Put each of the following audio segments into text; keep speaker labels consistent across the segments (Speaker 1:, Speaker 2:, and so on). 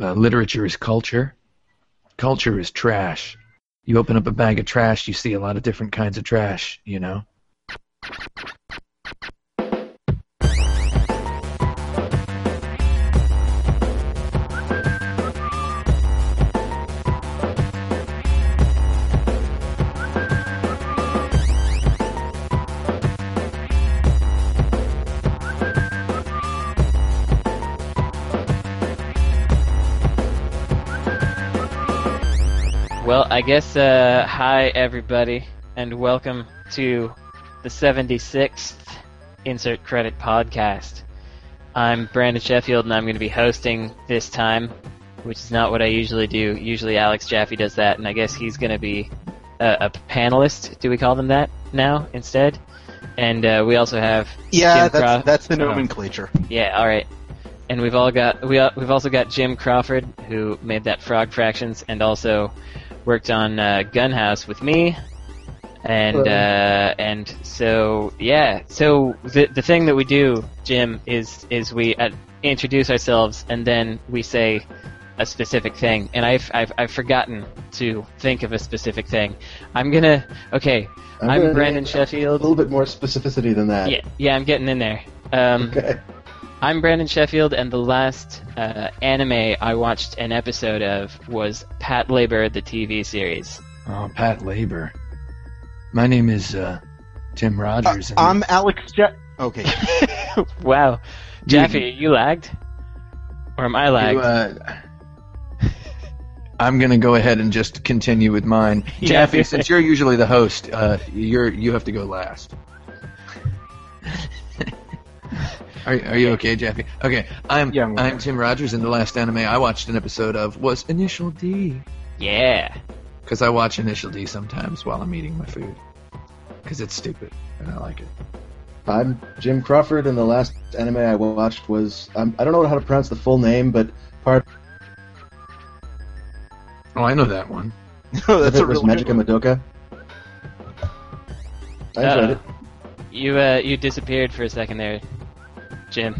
Speaker 1: uh, literature is culture. Culture is trash. You open up a bag of trash, you see a lot of different kinds of trash, you know?
Speaker 2: I guess, uh, hi everybody, and welcome to the 76th Insert Credit Podcast. I'm Brandon Sheffield, and I'm going to be hosting this time, which is not what I usually do. Usually Alex Jaffe does that, and I guess he's going to be a, a panelist. Do we call them that now instead? And uh, we also have
Speaker 3: Yeah,
Speaker 2: Jim
Speaker 3: that's
Speaker 2: Craw-
Speaker 3: that's the
Speaker 2: Oh.
Speaker 3: nomenclature.
Speaker 2: Yeah, all right. And we've all got we we've also got Jim Crawford who made that Frog Fractions and also worked on uh, Gunhouse with me. And uh, and so yeah, so the the thing that we do, Jim, is is we uh, introduce ourselves and then we say a specific thing. And I've I've I've forgotten to think of a specific thing. I'm gonna okay.
Speaker 4: I'm
Speaker 2: I'm,
Speaker 4: gonna
Speaker 2: Brandon Sheffield.
Speaker 4: A little bit more specificity than that.
Speaker 2: Yeah, yeah, I'm getting in there. Um,
Speaker 4: Okay.
Speaker 2: I'm Brandon Sheffield, and the last uh, anime I watched an episode of was Patlabor, the TV series.
Speaker 1: Oh, Patlabor. My name is uh, Tim
Speaker 3: Uh,
Speaker 1: Rogers. and-
Speaker 3: I'm Alex Je- Okay.
Speaker 2: wow, Jaffe, you lagged, or am I lagged?
Speaker 1: You, uh, I'm gonna go ahead and just continue with mine.
Speaker 2: Yeah.
Speaker 1: Jaffe, since you're usually the host, uh, you're you have to go last. are, are you okay, Jaffe? Okay, I'm
Speaker 3: Yeah, I'm
Speaker 1: I'm. Tim Rogers. And the last anime I watched an episode of was Initial D,
Speaker 2: yeah,
Speaker 1: because I watch Initial D sometimes while I'm eating my food, because it's stupid and I like it.
Speaker 4: I'm Jim Crawford, and the last anime I watched was um, I don't know how to pronounce the full name, but part
Speaker 1: Oh, I know that one.
Speaker 3: no,
Speaker 4: of
Speaker 3: that's
Speaker 4: it
Speaker 3: a
Speaker 4: was
Speaker 3: real
Speaker 4: Magica Madoka. I enjoyed
Speaker 2: Uh,
Speaker 4: it.
Speaker 2: you uh, you disappeared for a second there, Jim.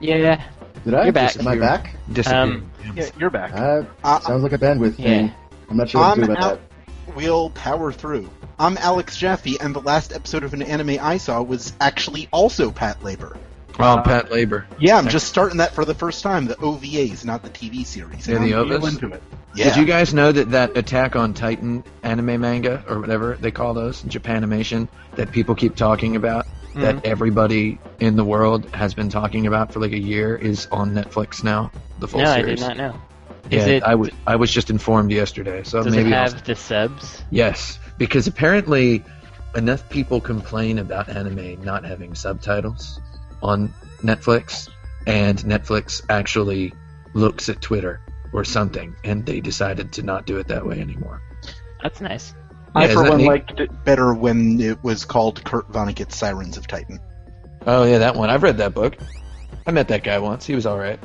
Speaker 2: Yeah,
Speaker 4: Did I?
Speaker 2: you're back.
Speaker 4: Am I back?
Speaker 2: Um,
Speaker 3: Yeah, you're back.
Speaker 4: Uh,
Speaker 3: Uh,
Speaker 4: sounds like a bandwidth
Speaker 2: Yeah.
Speaker 4: thing. I'm not sure what to
Speaker 3: I'm
Speaker 4: do about
Speaker 3: Al-
Speaker 4: that.
Speaker 3: we'll power through. I'm Alex Jaffe, and the last episode of an anime I saw was actually also Patlabor.
Speaker 1: oh, Patlabor.
Speaker 3: Yeah, I'm just starting that for the first time. The OVAs, not the TV series.
Speaker 1: Yeah, the
Speaker 3: I'm
Speaker 1: OVAs?
Speaker 3: into it. Yeah.
Speaker 1: Did you guys know that that Attack on Titan anime manga or whatever they call those Japanimation that people keep talking about that mm-hmm. everybody in the world has been talking about for like a year is on Netflix now. The full
Speaker 2: no, I
Speaker 1: series.
Speaker 2: did not know.
Speaker 1: Yeah,
Speaker 2: Is it?
Speaker 1: I was I was just informed yesterday, so
Speaker 2: does
Speaker 1: maybe
Speaker 2: it
Speaker 1: I'll-
Speaker 2: have the subs?
Speaker 1: yes, because apparently enough people complain about anime not having subtitles on Netflix, and Netflix actually looks at Twitter or something, and they decided to not do it that way anymore.
Speaker 2: That's nice.
Speaker 3: I,
Speaker 1: Yeah,
Speaker 3: for one, liked it better when it was called Kurt Vonnegut's Sirens of Titan.
Speaker 1: Oh yeah, that one. I've read that book. I met that guy once. He was all right.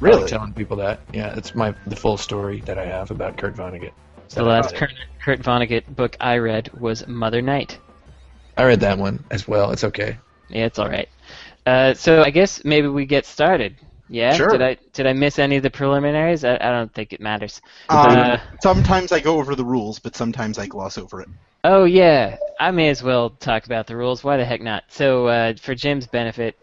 Speaker 3: Really?
Speaker 1: like telling people that. Yeah, it's my the full story that I have about Kurt Vonnegut.
Speaker 2: The last Kurt, Kurt Vonnegut book I read was Mother Night.
Speaker 1: I read that one as well. It's okay.
Speaker 2: Yeah, it's all right. Uh, so I guess maybe we get started. Yeah.
Speaker 3: Sure.
Speaker 2: Did I did I miss any of the preliminaries? I, I don't think it matters.
Speaker 3: Um,
Speaker 2: Uh,
Speaker 3: sometimes I go over the rules, but sometimes I gloss over it.
Speaker 2: oh yeah, I may as well talk about the rules. Why the heck not? So uh, for Jim's benefit,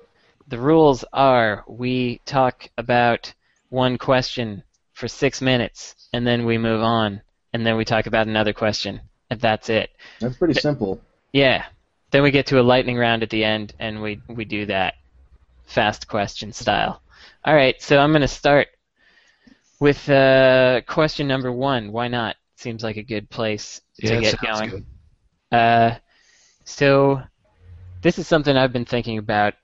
Speaker 2: the rules are we talk about one question for six minutes, and then we move on, and then we talk about another question, and that's it.
Speaker 4: That's pretty simple.
Speaker 2: Yeah. Then we get to a lightning round at the end, and we we do that fast question style. All right, so I'm gonna start with uh, question number one. Why not? Seems like a good place
Speaker 1: Yeah,
Speaker 2: to get going.
Speaker 1: good.
Speaker 2: Uh, so this is something I've been thinking about.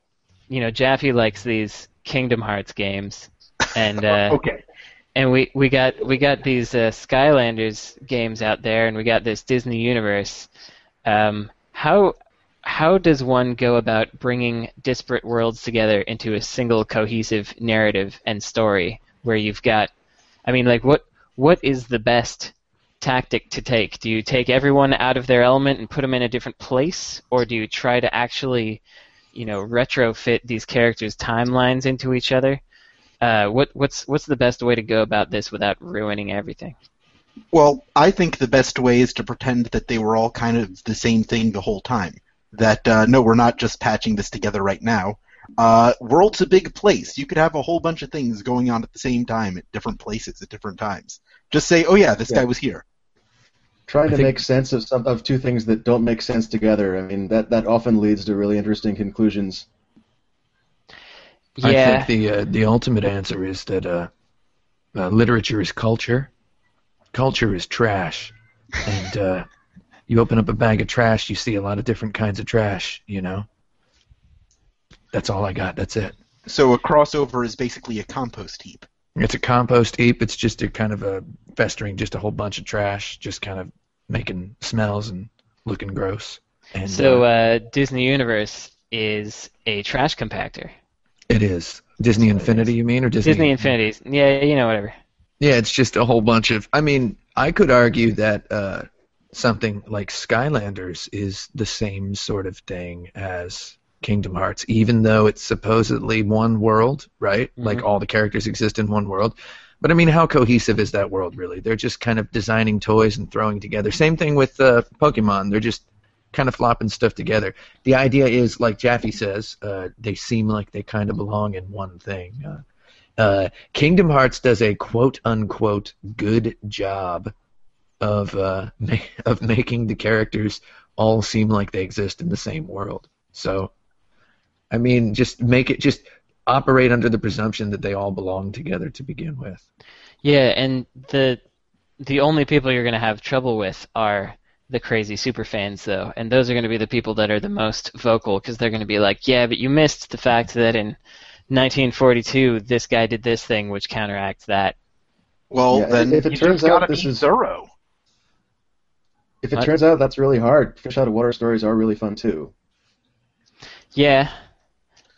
Speaker 2: You know, Jaffe likes these Kingdom Hearts games, and uh,
Speaker 3: Okay.
Speaker 2: and we, we got we got these uh, Skylanders games out there, and we got this Disney universe. Um, how how does one go about bringing disparate worlds together into a single cohesive narrative and story where you've got, I mean, like what what is the best tactic to take? Do you take everyone out of their element and put them in a different place, or do you try to actually, you know, retrofit these characters' timelines into each other? Uh, what what's what's the best way to go about this without ruining everything?
Speaker 3: Well, I think the best way is to pretend that they were all kind of the same thing the whole time. That uh, no, we're not just patching this together right now. Uh, world's a big place. You could have a whole bunch of things going on at the same time at different places at different times. Just say, oh yeah, this
Speaker 4: Yeah.
Speaker 3: guy was here.
Speaker 4: Trying
Speaker 1: I
Speaker 4: to
Speaker 1: think-
Speaker 4: make sense of some of two things that don't make sense together. I mean, that that often leads to really interesting conclusions.
Speaker 2: Yeah,
Speaker 1: I think the uh, the ultimate answer is that uh, uh, literature is culture, culture is trash, and uh, you open up a bag of trash, you see a lot of different kinds of trash. You know. That's all I got. That's it.
Speaker 3: So a crossover is basically a compost heap.
Speaker 1: It's a compost heap. It's just a kind of a festering, just a whole bunch of trash, just kind of making smells and looking gross. And
Speaker 2: so
Speaker 1: uh,
Speaker 2: uh, Disney Universe is a trash compactor.
Speaker 1: it is Disney
Speaker 4: That's
Speaker 1: Infinity.
Speaker 4: is.
Speaker 1: You mean or Disney?
Speaker 2: Disney Infinities. Yeah, you know whatever.
Speaker 1: Yeah, it's just a whole bunch of. I mean, I could argue that uh, something like Skylanders is the same sort of thing as Kingdom Hearts, even though it's supposedly one world, right? Like
Speaker 2: Mhm.
Speaker 1: all the characters exist in one world. But I mean, how cohesive is that world really? They're just kind of designing toys and throwing together. Same thing with uh, Pokemon. They're just kind of flopping stuff together. The idea is, like Jaffe says, uh, they seem like they kind of belong in one thing. Uh, uh, Kingdom Hearts does a quote unquote good job of uh, ma- of making the characters all seem like they exist in the same world. So, I mean, just make it just operate under the presumption that they all belong together to begin with.
Speaker 2: Yeah, and the the only people you're going to have trouble with are the crazy super fans, though, and those are going to be the people that are the most vocal because they're going to be like, "Yeah, but you missed the fact that in 1942 this guy did this thing, which counteracts that."
Speaker 3: Well,
Speaker 4: Yeah,
Speaker 3: then
Speaker 4: if it turns out this
Speaker 3: be
Speaker 4: is-
Speaker 3: thorough.
Speaker 4: If it
Speaker 2: What?
Speaker 4: turns out that's really hard, fish out of water stories are really fun too.
Speaker 2: Yeah,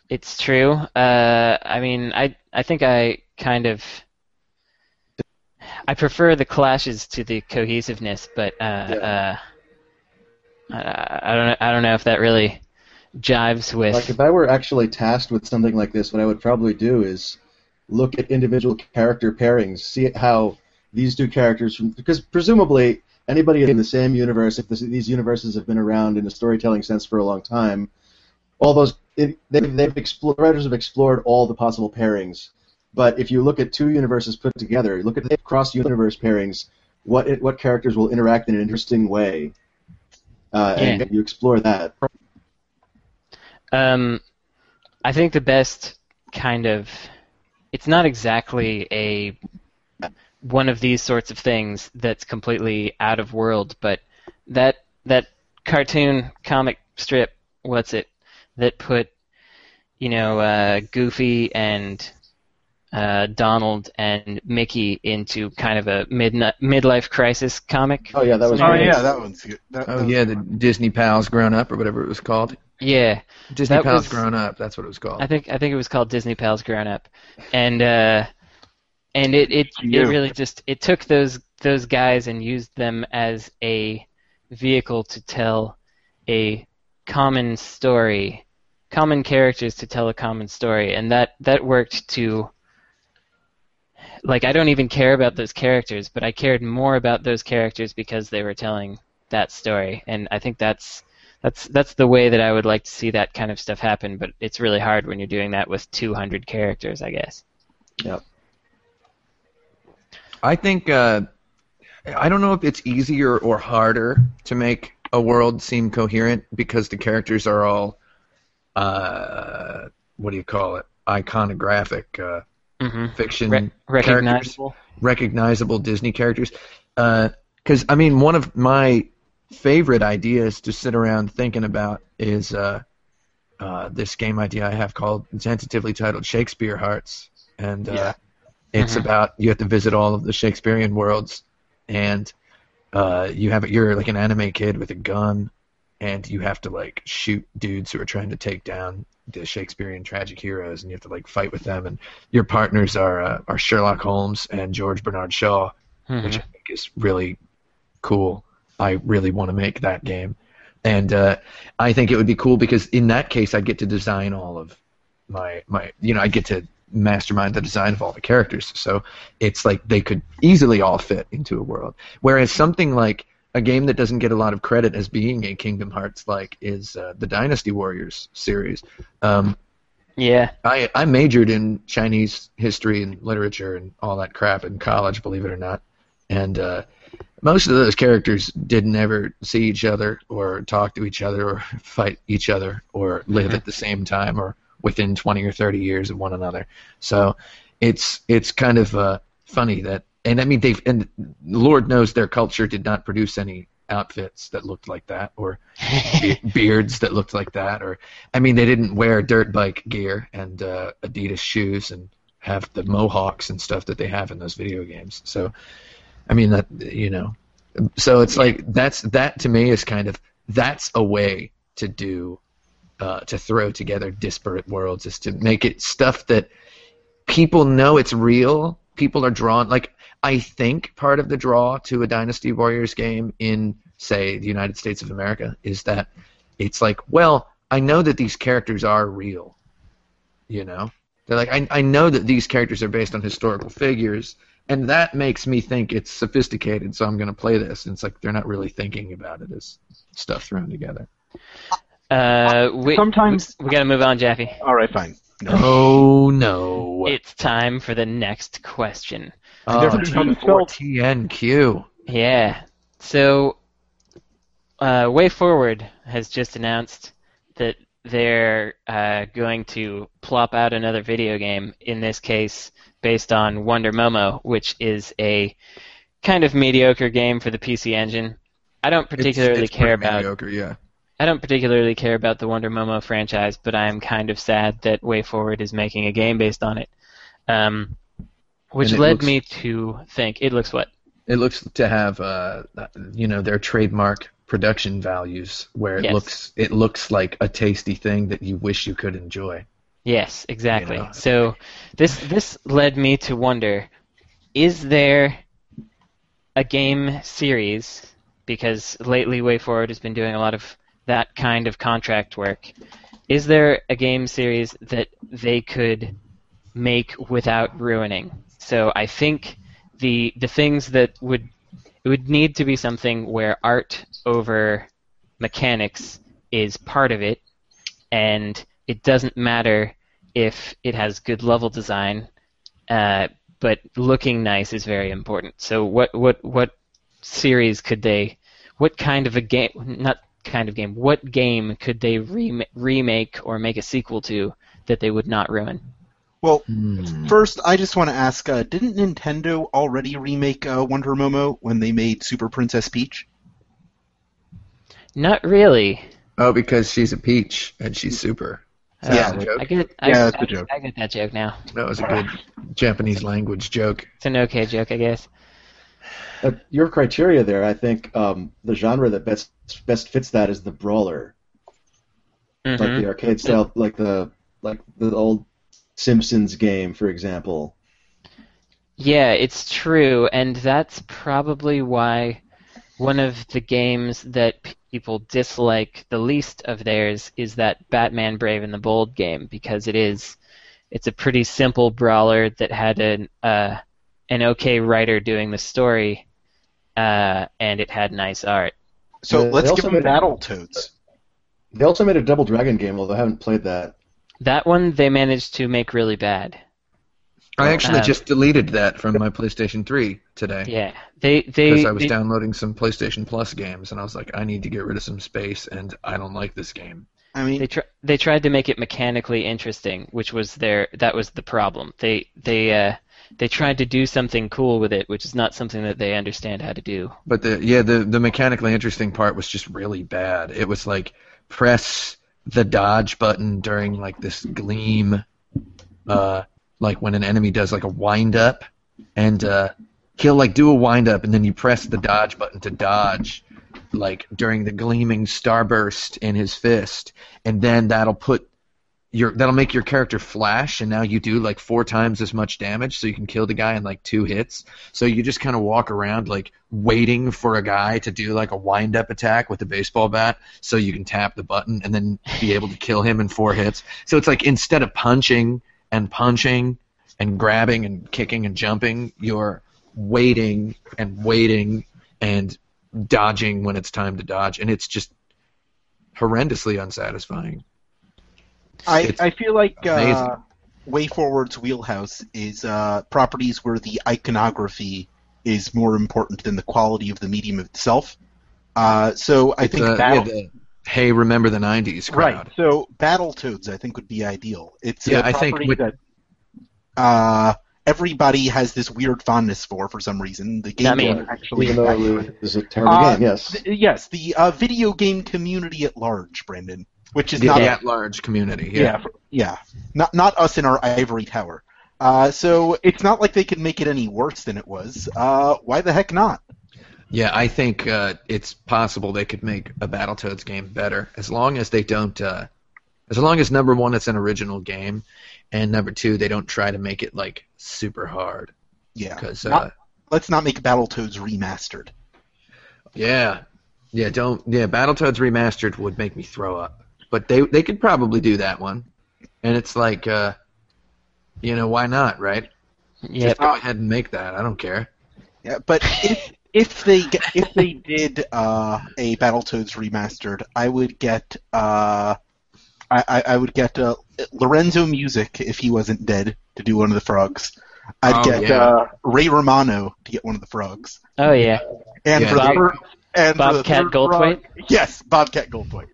Speaker 2: it's true. Uh, I mean, I I think I kind of I prefer the clashes to the cohesiveness, but uh, uh, I, I don't know, I don't know if that really jives with.
Speaker 4: Like if I were actually tasked with something like this, what I would probably do is look at individual character pairings, see how these two characters, from, because presumably anybody in the same universe, if this, these universes have been around in a storytelling sense for a long time, all those it, they've, they've explored, writers have explored all the possible pairings. But if you look at two universes put together, look at cross universe pairings, what it, what characters will interact in an interesting way, uh, and you explore that.
Speaker 2: Um, I think the best kind of it's not exactly a one of these sorts of things that's completely out of world, but that that cartoon comic strip, what's it, that put you know uh, Goofy and uh, Donald and Mickey into kind of a mid midlife crisis comic.
Speaker 4: Oh yeah, that was.
Speaker 3: Oh
Speaker 4: great.
Speaker 3: yeah, that one's good. That,
Speaker 1: Oh
Speaker 3: that was
Speaker 1: yeah, the
Speaker 3: fun.
Speaker 1: Disney Pals Grown Up or whatever it was called.
Speaker 2: Yeah,
Speaker 1: Disney Pals
Speaker 2: was-
Speaker 1: Grown Up. That's what it was called.
Speaker 2: I think I think it was called Disney Pals Grown Up, and uh, and it it, it really just it took those those guys and used them as a vehicle to tell a common story, common characters to tell a common story, and that that worked to. Like I don't even care about those characters, but I cared more about those characters because they were telling that story, and I think that's that's that's the way that I would like to see that kind of stuff happen, but it's really hard when you're doing that with 200 characters, I guess.
Speaker 1: I think uh, I don't know if it's easier or harder to make a world seem coherent because the characters are all uh, what do you call it? Iconographic uh,
Speaker 2: hmm
Speaker 1: fiction
Speaker 2: Re-
Speaker 1: characters,
Speaker 2: recognizable.
Speaker 1: recognizable Disney characters. Because I mean, one of my favorite ideas to sit around thinking about is uh, uh, this game idea I have called tentatively titled Shakespeare Hearts, and uh,
Speaker 3: Yeah.
Speaker 1: It's
Speaker 2: Mhm.
Speaker 1: about you have to visit all of the Shakespearean worlds, and uh, you have you're like an anime kid with a gun, and you have to like shoot dudes who are trying to take down the Shakespearean tragic heroes, and you have to like fight with them, and your partners are uh, are Sherlock Holmes and George Bernard Shaw,
Speaker 2: Mhm.
Speaker 1: which I think is really cool. I really want to make that game, and uh, I think it would be cool because in that case, I'd get to design all of my my you know I get to mastermind the design of all the characters. So it's like they could easily all fit into a world. Whereas something like a game that doesn't get a lot of credit as being a Kingdom Hearts like is uh, the Dynasty Warriors series. Um,
Speaker 2: Yeah.
Speaker 1: I I majored in Chinese history and literature and all that crap in college, believe it or not. And uh, most of those characters didn't ever see each other or talk to each other or fight each other or live at the same time or within 20 or 30 years of one another. So it's it's kind of uh, funny that and I mean they've and Lord knows their culture did not produce any outfits that looked like that or be- beards that looked like that, or I mean, they didn't wear dirt bike gear and uh, Adidas shoes and have the mohawks and stuff that they have in those video games. So, I mean, that you know, so it's like that's that to me is kind of that's a way to do uh, to throw together disparate worlds is to make it stuff that people know it's real. People are drawn like I think part of the draw to a Dynasty Warriors game in say the United States of America is that it's like, well, I know that these characters are real. You know? They're like I I know that these characters are based on historical figures and that makes me think it's sophisticated, so I'm going to play this. And it's like they're not really thinking about it as stuff thrown together.
Speaker 2: Uh, we,
Speaker 3: Sometimes-
Speaker 2: we, we got to move on, Jaffe.
Speaker 3: All right, fine. No.
Speaker 1: Oh no!
Speaker 2: It's time for the next question.
Speaker 1: oh,
Speaker 3: never knew how to spell-
Speaker 1: TNQ.
Speaker 2: Yeah. So, uh, WayForward has just announced that they're uh, going to plop out another video game. In this case, based on Wonder Momo, which is a kind of mediocre game for the PC Engine. I don't particularly
Speaker 1: It's- it's
Speaker 2: care
Speaker 1: pretty
Speaker 2: about
Speaker 1: mediocre, yeah.
Speaker 2: I don't particularly care about the Wonder Momo franchise, but I am kind of sad that WayForward is making a game based on it. Um, which
Speaker 1: it
Speaker 2: led
Speaker 1: looks-
Speaker 2: me to think it looks what?
Speaker 1: It looks to have, uh, you know, their trademark production values, where it
Speaker 2: Yes.
Speaker 1: looks it looks like a tasty thing that you wish you could enjoy.
Speaker 2: Yes, exactly.
Speaker 1: know.
Speaker 2: So this this led me to wonder: Is there a game series? Because lately, WayForward has been doing a lot of that kind of contract work. Is there a game series that they could make without ruining? So I think the the things that would it would need to be something where art over mechanics is part of it, and it doesn't matter if it has good level design, uh, but looking nice is very important. So what what what series could they? What kind of a game? Not kind of game. What game could they rem- remake or make a sequel to that they would not ruin?
Speaker 3: Well,
Speaker 1: Hmm.
Speaker 3: first, I just want to ask: uh, Didn't Nintendo already remake uh, Wonder Momo when they made Super Princess Peach?
Speaker 2: Not really.
Speaker 1: Oh, because she's a peach and she's super. Is
Speaker 2: Uh,
Speaker 1: that?
Speaker 2: I get. I,
Speaker 3: Yeah, that's a
Speaker 2: I-
Speaker 3: joke.
Speaker 2: I get that joke now.
Speaker 1: That was a good Japanese language joke.
Speaker 2: It's an okay joke, I guess.
Speaker 4: Uh, your criteria there, I think um, the genre that best best fits that is the brawler, like
Speaker 2: Mhm.
Speaker 4: the arcade style, like the like the old Simpsons game, for example.
Speaker 2: Yeah, it's true, and that's probably why one of the games that people dislike the least of theirs is that Batman Brave and the Bold game because it is it's a pretty simple brawler that had an uh, an okay writer doing the story, uh, and it had nice art.
Speaker 3: So
Speaker 4: they
Speaker 3: let's
Speaker 4: also
Speaker 3: give them
Speaker 4: made a-
Speaker 3: Battletoads.
Speaker 4: They also made a Double Dragon game, although I haven't played that.
Speaker 2: That one they managed to make really bad.
Speaker 1: I actually
Speaker 2: Um,
Speaker 1: just deleted that from my PlayStation 3 today
Speaker 2: Yeah, they they,
Speaker 1: because I was
Speaker 2: they-
Speaker 1: downloading some PlayStation Plus games and I was like, I need to get rid of some space and I don't like this game.
Speaker 3: I mean,
Speaker 2: They tr- they tried to make it mechanically interesting, which was their that was the problem. They they uh, they tried to do something cool with it, which is not something that they understand how to do.
Speaker 1: But the yeah, the the mechanically interesting part was just really bad. It was like press the dodge button during like this gleam, uh, like when an enemy does like a wind up, and uh, he'll like do a wind up, and then you press the dodge button to dodge, like during the gleaming starburst in his fist, and then that'll put your that'll make your character flash, and now you do like four times as much damage, so you can kill the guy in like two hits. So you just kind of walk around like waiting for a guy to do like a wind up attack with a baseball bat, so you can tap the button and then be able to kill him in four hits. So it's like instead of punching and punching and grabbing and kicking and jumping. You're waiting and waiting and dodging when it's time to dodge, and it's just horrendously unsatisfying.
Speaker 3: I, I feel like uh,
Speaker 1: amazing.
Speaker 3: WayForward's wheelhouse is uh, properties where the iconography is more important than the quality of the medium itself. Uh, so I
Speaker 1: It's,
Speaker 3: think
Speaker 1: uh,
Speaker 3: Battle-
Speaker 1: yeah, the, hey, remember the '90s crowd.
Speaker 3: Right. So Battletoads, I think, would be ideal. It's
Speaker 1: Yeah,
Speaker 3: a
Speaker 1: I think with-
Speaker 3: that uh, everybody has this weird fondness for for some reason. The game
Speaker 2: Not me.
Speaker 3: is actually
Speaker 4: Even though it is a terrible
Speaker 3: Uh,
Speaker 4: game, yes.
Speaker 3: th- yes, the uh, video game community at large, Brandon, which is not
Speaker 1: at-large community.
Speaker 3: yeah,
Speaker 1: Yeah.
Speaker 3: yeah, not not us in our ivory tower. Uh, so it's not like they could make it any worse than it was. Uh, why the heck not?
Speaker 1: Yeah, I think uh, it's possible they could make a Battletoads game better as long as they don't. Uh, as long as number one, it's an original game, and number two, they don't try to make it like super hard.
Speaker 3: Yeah,
Speaker 1: Because uh,
Speaker 3: let's not make Battletoads remastered.
Speaker 1: yeah, yeah, don't yeah. Battletoads remastered would make me throw up, but they they could probably do that one, and it's like, uh, you know, why not, right?
Speaker 2: Yeah.
Speaker 1: Just go ahead and make that. I don't care.
Speaker 3: Yeah, but if if they ge- if they did uh, a Battletoads remastered, I would get uh, I, I I would get uh, Lorenzo Music if he wasn't dead to do one of the frogs. I'd
Speaker 1: Oh,
Speaker 3: get
Speaker 1: yeah.
Speaker 3: uh, Ray Romano to get one of the frogs,
Speaker 2: Oh yeah.
Speaker 3: and
Speaker 1: Yeah,
Speaker 3: for the
Speaker 1: Bob-
Speaker 3: third, and
Speaker 2: Bobcat
Speaker 3: third
Speaker 2: Goldthwait?
Speaker 3: frog- yes, Bobcat Goldthwait.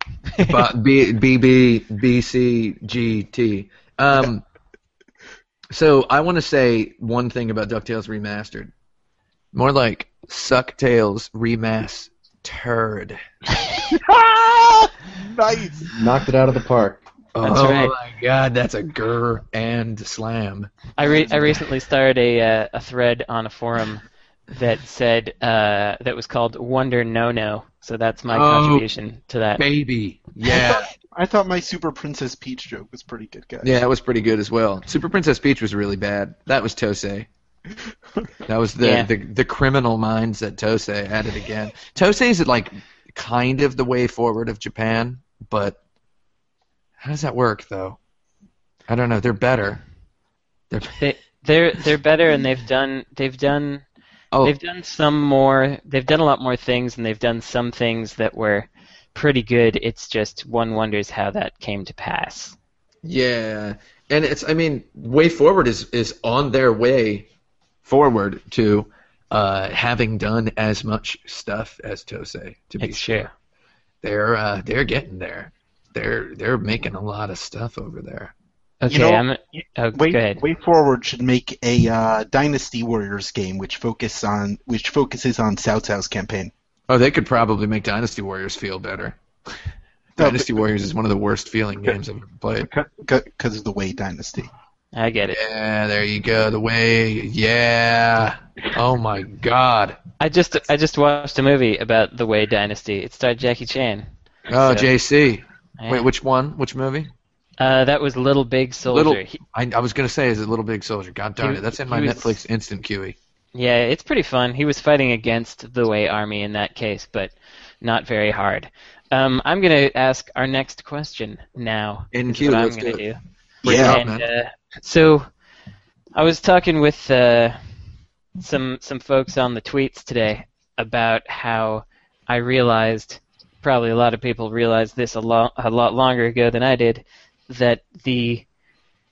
Speaker 1: But B B B B C G T. Um, so I want to say one thing about Ducktales remastered. More like Sucktales remastered.
Speaker 3: nice.
Speaker 4: Knocked it out of the park.
Speaker 2: That's
Speaker 1: oh
Speaker 2: right.
Speaker 1: my god, that's a grr and slam.
Speaker 2: I re- I recently started a uh, a thread on a forum that said uh, that was called Wonder No No. So that's my
Speaker 1: Oh.
Speaker 2: contribution to that.
Speaker 1: Baby. Yeah.
Speaker 3: I thought my Super Princess Peach joke was pretty good, guys.
Speaker 1: yeah, that was pretty good as well. Super Princess Peach was really bad. That was Tose. That was the,
Speaker 2: Yeah.
Speaker 1: the the criminal minds at Tose at it again. Tose is like kind of the way forward of Japan, but how does that work though? I don't know. They're better. They're
Speaker 2: They they're they're better and they've done they've done
Speaker 1: oh
Speaker 2: they've done some more they've done a lot more things and they've done some things that were pretty good. It's just one wonders how that came to pass.
Speaker 1: yeah, and it's I mean way forward is is on their way forward to uh, having done as much stuff as Tose. To be
Speaker 2: It's
Speaker 1: sure,
Speaker 2: true.
Speaker 1: they're uh, they're getting there. They're they're making a lot of stuff over there.
Speaker 2: Okay,
Speaker 3: know,
Speaker 2: I'm oh,
Speaker 3: Way,
Speaker 2: go ahead.
Speaker 3: WayForward should make a uh, Dynasty Warriors game which focus on which focuses on Cao Cao's campaign.
Speaker 1: Oh, they could probably make Dynasty Warriors feel better. Dynasty Warriors is one of the worst feeling games I've ever played.
Speaker 3: because of the Wei Dynasty.
Speaker 2: I get it.
Speaker 1: Yeah, there you go. The way, yeah. Oh my God.
Speaker 2: I just I just watched a movie about the Wei Dynasty. It starred Jackie Chan.
Speaker 1: Oh,
Speaker 2: So-
Speaker 1: JC.
Speaker 2: Yeah.
Speaker 1: Wait, which one? Which movie?
Speaker 2: Uh, that was Little Big Soldier.
Speaker 1: Little.
Speaker 2: He-
Speaker 1: I, I was gonna say, is it Little Big Soldier? God darn
Speaker 2: He-
Speaker 1: it, that's in my
Speaker 2: was-
Speaker 1: Netflix instant queue.
Speaker 2: yeah, it's pretty fun. He was fighting against the Wei army in that case, but not very hard. Um, I'm gonna ask our next question now.
Speaker 1: In queue,
Speaker 2: what I'm gonna
Speaker 1: do
Speaker 2: do.
Speaker 3: Yeah.
Speaker 2: and
Speaker 1: man.
Speaker 2: uh, so I was talking with uh, some some folks on the tweets today about how I realized, probably a lot of people realized this a lot a lot longer ago than I did, that the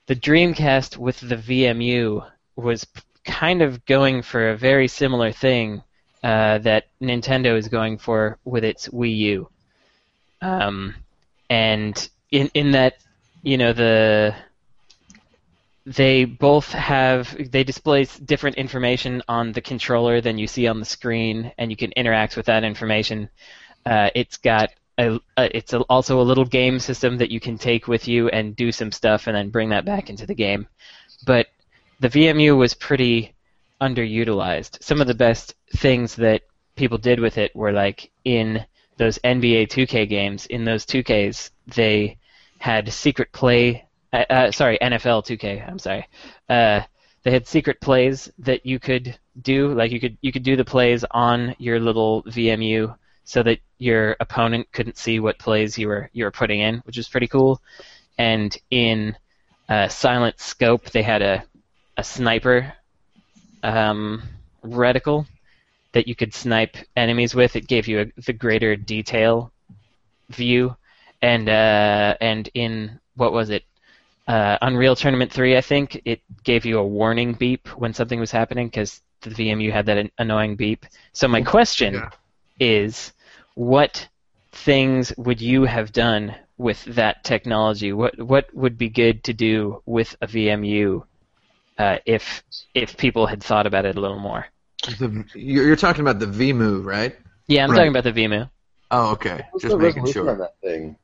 Speaker 2: the Dreamcast with the VMU was kind of going for a very similar thing uh, that Nintendo is going for with its Wii U. Um, and in in that, you know, the they both have they display different information on the controller than you see on the screen, and you can interact with that information. Uh, it's got a, a it's a, also a little game system that you can take with you and do some stuff, and then bring that back into the game. But the VMU was pretty underutilized. Some of the best things that people did with it were like in those NBA 2K games. In those 2Ks, they had secret play. Uh, uh, sorry, NFL 2K. I'm sorry. Uh, they had secret plays that you could do. Like you could you could do the plays on your little VMU so that your opponent couldn't see what plays you were you were putting in, which was pretty cool. And in uh, silent scope. They had a a sniper um, reticle that you could snipe enemies with. It gave you a, the greater detail view, and uh, and in what was it? Uh, Unreal Tournament 3, I think it gave you a warning beep when something was happening because the VMU had that an- annoying beep. So my question
Speaker 1: Yeah.
Speaker 2: is, what things would you have done with that technology? What what would be good to do with a VMU uh, if if people had thought about it a little more?
Speaker 1: The, you're, you're talking about the VMU, right?
Speaker 2: Yeah, I'm
Speaker 3: Right.
Speaker 2: talking about the VMU.
Speaker 1: Oh, okay.
Speaker 4: What's
Speaker 1: Just
Speaker 4: the
Speaker 1: making
Speaker 4: resolution
Speaker 1: sure.
Speaker 4: on that thing?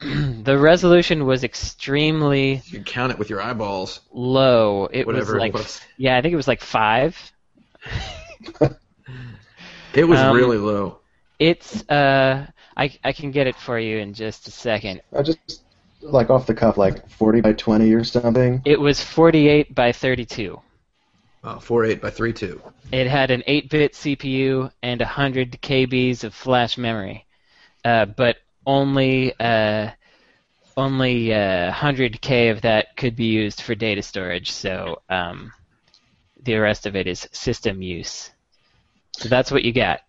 Speaker 2: the resolution was extremely
Speaker 1: You can count it with your eyeballs.
Speaker 2: low. It was like
Speaker 1: it was.
Speaker 2: yeah, I think it was like five.
Speaker 1: It was
Speaker 2: Um,
Speaker 1: really low.
Speaker 2: It's uh, I I can get it for you in just a second.
Speaker 4: I just like off the cuff, like 40 by 20 or something.
Speaker 2: It was 48 by 32.
Speaker 1: Oh, 4.8 by 3.2.
Speaker 2: It had an 8-bit CPU and 100 KBs of flash memory, uh, but only uh, only uh, 100k of that could be used for data storage. So um, the rest of it is system use. So that's what you got.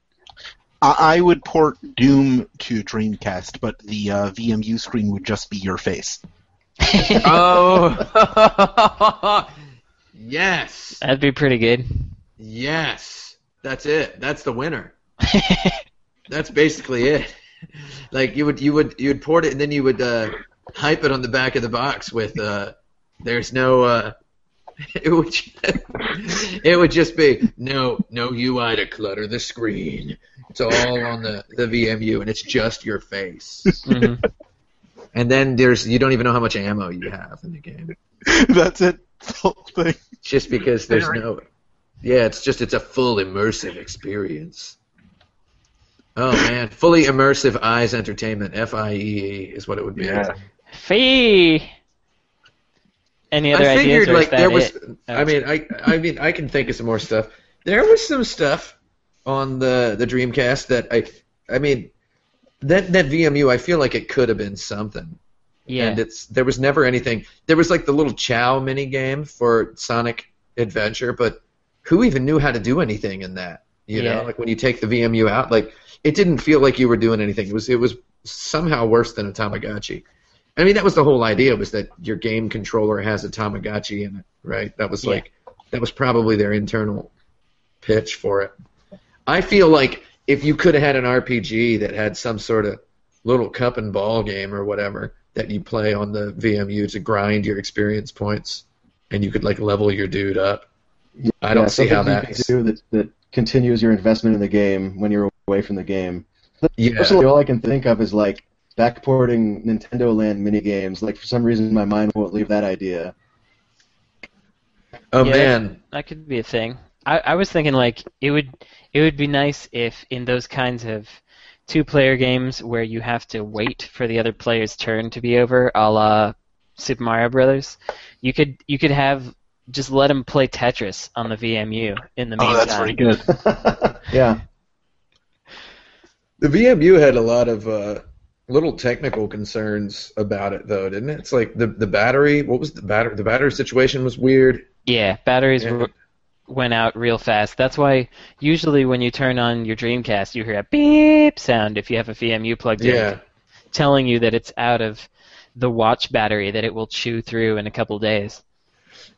Speaker 3: I, I would port Doom to Dreamcast, but the uh, VMU screen would just be your face.
Speaker 1: oh, yes,
Speaker 2: That'd be pretty good.
Speaker 1: yes. That's it. That's the winner. That's basically it. Like you would, you would, you would port it, and then you would uh, hype it on the back of the box with uh, "There's no." Uh, it would, it would just be no, no UI to clutter the screen. It's all on the the VMU, and it's just your face.
Speaker 2: Mhm.
Speaker 1: And then there's you don't even know how much ammo you have in the game.
Speaker 3: That's it. The whole thing.
Speaker 1: Just because there's no Yeah, it's just it's a full immersive experience. Oh man, fully immersive eyes entertainment, F I E E is what it would be.
Speaker 4: Yeah.
Speaker 2: Fee. Any other
Speaker 1: I figured
Speaker 2: ideas?
Speaker 1: like there was
Speaker 2: it?
Speaker 1: I mean I I mean I can think of some more stuff. There was some stuff on the the Dreamcast that I I mean that that VMU I feel like it could have been something.
Speaker 2: Yeah.
Speaker 1: and it's there was never anything. There was like the little Chao mini game for Sonic Adventure, but who even knew how to do anything in that? You
Speaker 2: Yeah.
Speaker 1: know, like when you take the VMU out, like it didn't feel like you were doing anything. It was it was somehow worse than a Tamagotchi. I mean, that was the whole idea was that your game controller has a Tamagotchi in it, right? That was
Speaker 2: Yeah.
Speaker 1: like that was probably their internal pitch for it. I feel like if you could have had an RPG that had some sort of little cup and ball game or whatever that you play on the VMU to grind your experience points, and you could like level your dude up. I don't
Speaker 4: Yeah,
Speaker 1: see how
Speaker 4: something
Speaker 1: that.
Speaker 4: do that, that continues your investment in the game when you're away from the game.
Speaker 1: Yeah,
Speaker 4: Personally, all I can think of is like backporting Nintendo Land mini games. Like for some reason, my mind won't leave that idea.
Speaker 1: oh
Speaker 2: Yeah.
Speaker 1: man,
Speaker 2: That could be a thing. I, I was thinking like it would it would be nice if in those kinds of two player games where you have to wait for the other player's turn to be over, a la Super Mario Brothers, you could you could have just let them play Tetris on the VMU in the meantime.
Speaker 3: Oh, that's pretty good.
Speaker 4: yeah,
Speaker 1: the VMU had a lot of uh, little technical concerns about it, though, didn't it? It's like the the battery. What was the battery? The battery situation was weird.
Speaker 2: Yeah, batteries
Speaker 1: Yeah.
Speaker 2: w- went out real fast. That's why usually when you turn on your Dreamcast, you hear a beep sound if you have a VMU plugged in. Telling you that it's out of the watch battery that it will chew through in a couple days.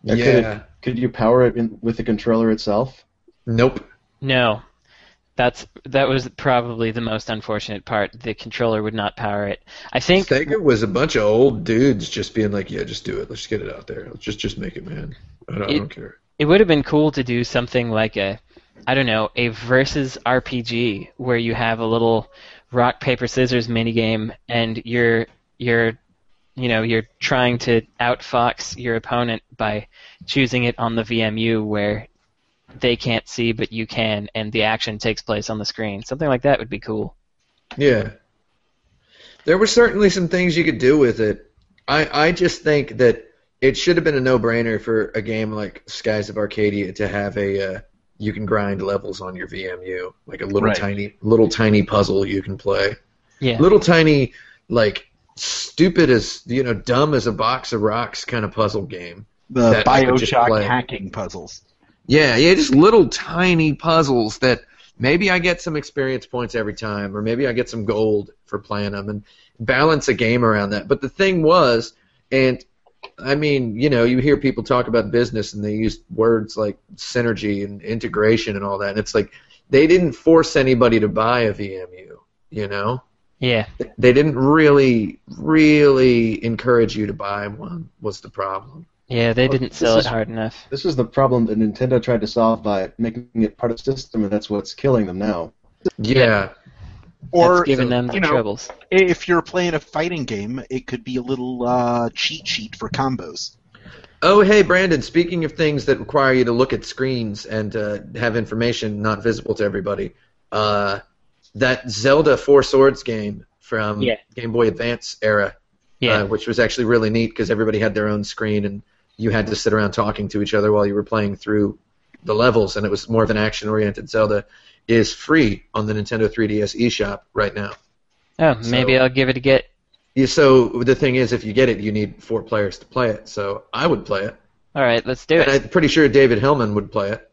Speaker 4: Now,
Speaker 1: yeah.
Speaker 4: Could, it, could you power it in, with the controller itself?
Speaker 1: Nope.
Speaker 2: No. That's that was probably the most unfortunate part. The controller would not power it. I think
Speaker 1: Sega was a bunch of old dudes just being like, "Yeah, just do it. Let's get it out there. Let's just just make it, man. I don't, I don't care."
Speaker 2: It would have been cool to do something like a I don't know, a versus RPG where you have a little rock paper scissors minigame and you're you're you know, you're trying to outfox your opponent by choosing it on the VMU where they can't see but you can and the action takes place on the screen. Something like that would be cool.
Speaker 1: Yeah. There were certainly some things you could do with it. I, I just think that it should have been a no-brainer for a game like Skies of Arcadia to have a uh, you can grind levels on your VMU, like a little
Speaker 3: Right.
Speaker 1: tiny little tiny puzzle you can play.
Speaker 2: Yeah.
Speaker 1: Little tiny like stupid as you know, dumb as a box of rocks kind of puzzle game.
Speaker 3: The
Speaker 1: That I would just
Speaker 3: Bioshock hacking puzzles.
Speaker 1: Yeah, yeah, just little tiny puzzles that maybe I get some experience points every time, or maybe I get some gold for playing them, and balance a game around that. But the thing was, and I mean, you know, you hear people talk about business and they use words like synergy and integration and all that, and it's like they didn't force anybody to buy a VMU, you know?
Speaker 2: Yeah.
Speaker 1: They didn't really, really encourage you to buy one, was the problem.
Speaker 2: Yeah, they didn't
Speaker 4: this
Speaker 2: sell
Speaker 4: is-
Speaker 2: it hard enough.
Speaker 4: This is the problem that Nintendo tried to solve by making it part of the system, and that's what's killing them now.
Speaker 1: Yeah.
Speaker 3: Or
Speaker 2: That's giving
Speaker 1: so,
Speaker 2: them the
Speaker 3: you know,
Speaker 2: troubles.
Speaker 3: if you're playing a fighting game, it could be a little uh, cheat sheet for combos.
Speaker 1: Oh, hey, Brandon. Speaking of things that require you to look at screens and uh, have information not visible to everybody, uh, that Zelda Four Swords game from
Speaker 2: Yeah.
Speaker 1: Game Boy Advance era,
Speaker 2: Yeah.
Speaker 1: uh, which was actually really neat because everybody had their own screen and you had to sit around talking to each other while you were playing through the levels, and it was more of an action-oriented Zelda. Is free on the Nintendo 3DS eShop right now.
Speaker 2: oh, maybe
Speaker 1: so-
Speaker 2: I'll give it a get.
Speaker 1: Yeah, so the thing is, if you get it, you need four players to play it. So I would play it.
Speaker 2: All right, let's do
Speaker 1: And
Speaker 2: it.
Speaker 1: I'm pretty sure David Hillman would play it,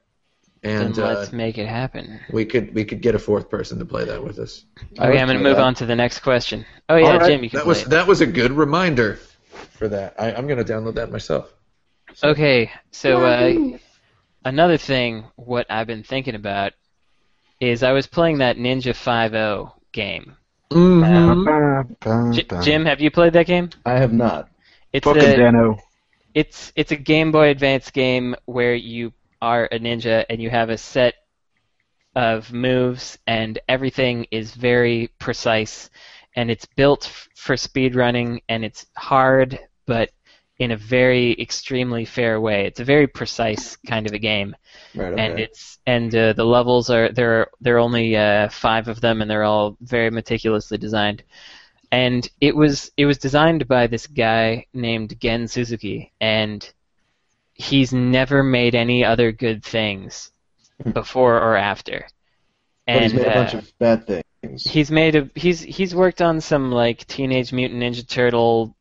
Speaker 1: and
Speaker 2: then
Speaker 1: uh,
Speaker 2: let's make it happen.
Speaker 1: we could we could get a fourth person to play that with us.
Speaker 2: Okay, I'm going to move
Speaker 4: that.
Speaker 2: on to the next question. Oh yeah,
Speaker 1: All right,
Speaker 2: Jim, you can
Speaker 1: that
Speaker 2: play.
Speaker 1: was
Speaker 2: it.
Speaker 1: that was a good reminder for that. I, I'm going to download that myself.
Speaker 2: Okay, so uh, another thing, what I've been thinking about is I was playing that Ninja 5 game.
Speaker 1: Mm-hmm.
Speaker 2: J- Jim, have you played that game?
Speaker 4: I have not.
Speaker 2: It's
Speaker 3: Fucking
Speaker 2: a
Speaker 3: Dano.
Speaker 2: it's it's a Game Boy Advance game where you are a ninja and you have a set of moves and everything is very precise and it's built f- for speedrunning and it's hard but in a very extremely fair way. It's a very precise kind of a game
Speaker 4: Right. Okay.
Speaker 2: and it's and uh, the levels are there are there are only uh, five of them and they're all very meticulously designed and it was it was designed by this guy named Gen Suzuki and he's never made any other good things before or after
Speaker 4: but
Speaker 2: and
Speaker 4: he's made a bunch
Speaker 2: uh,
Speaker 4: of bad things.
Speaker 2: he's made a he's he's worked on some like Teenage Mutant Ninja Turtle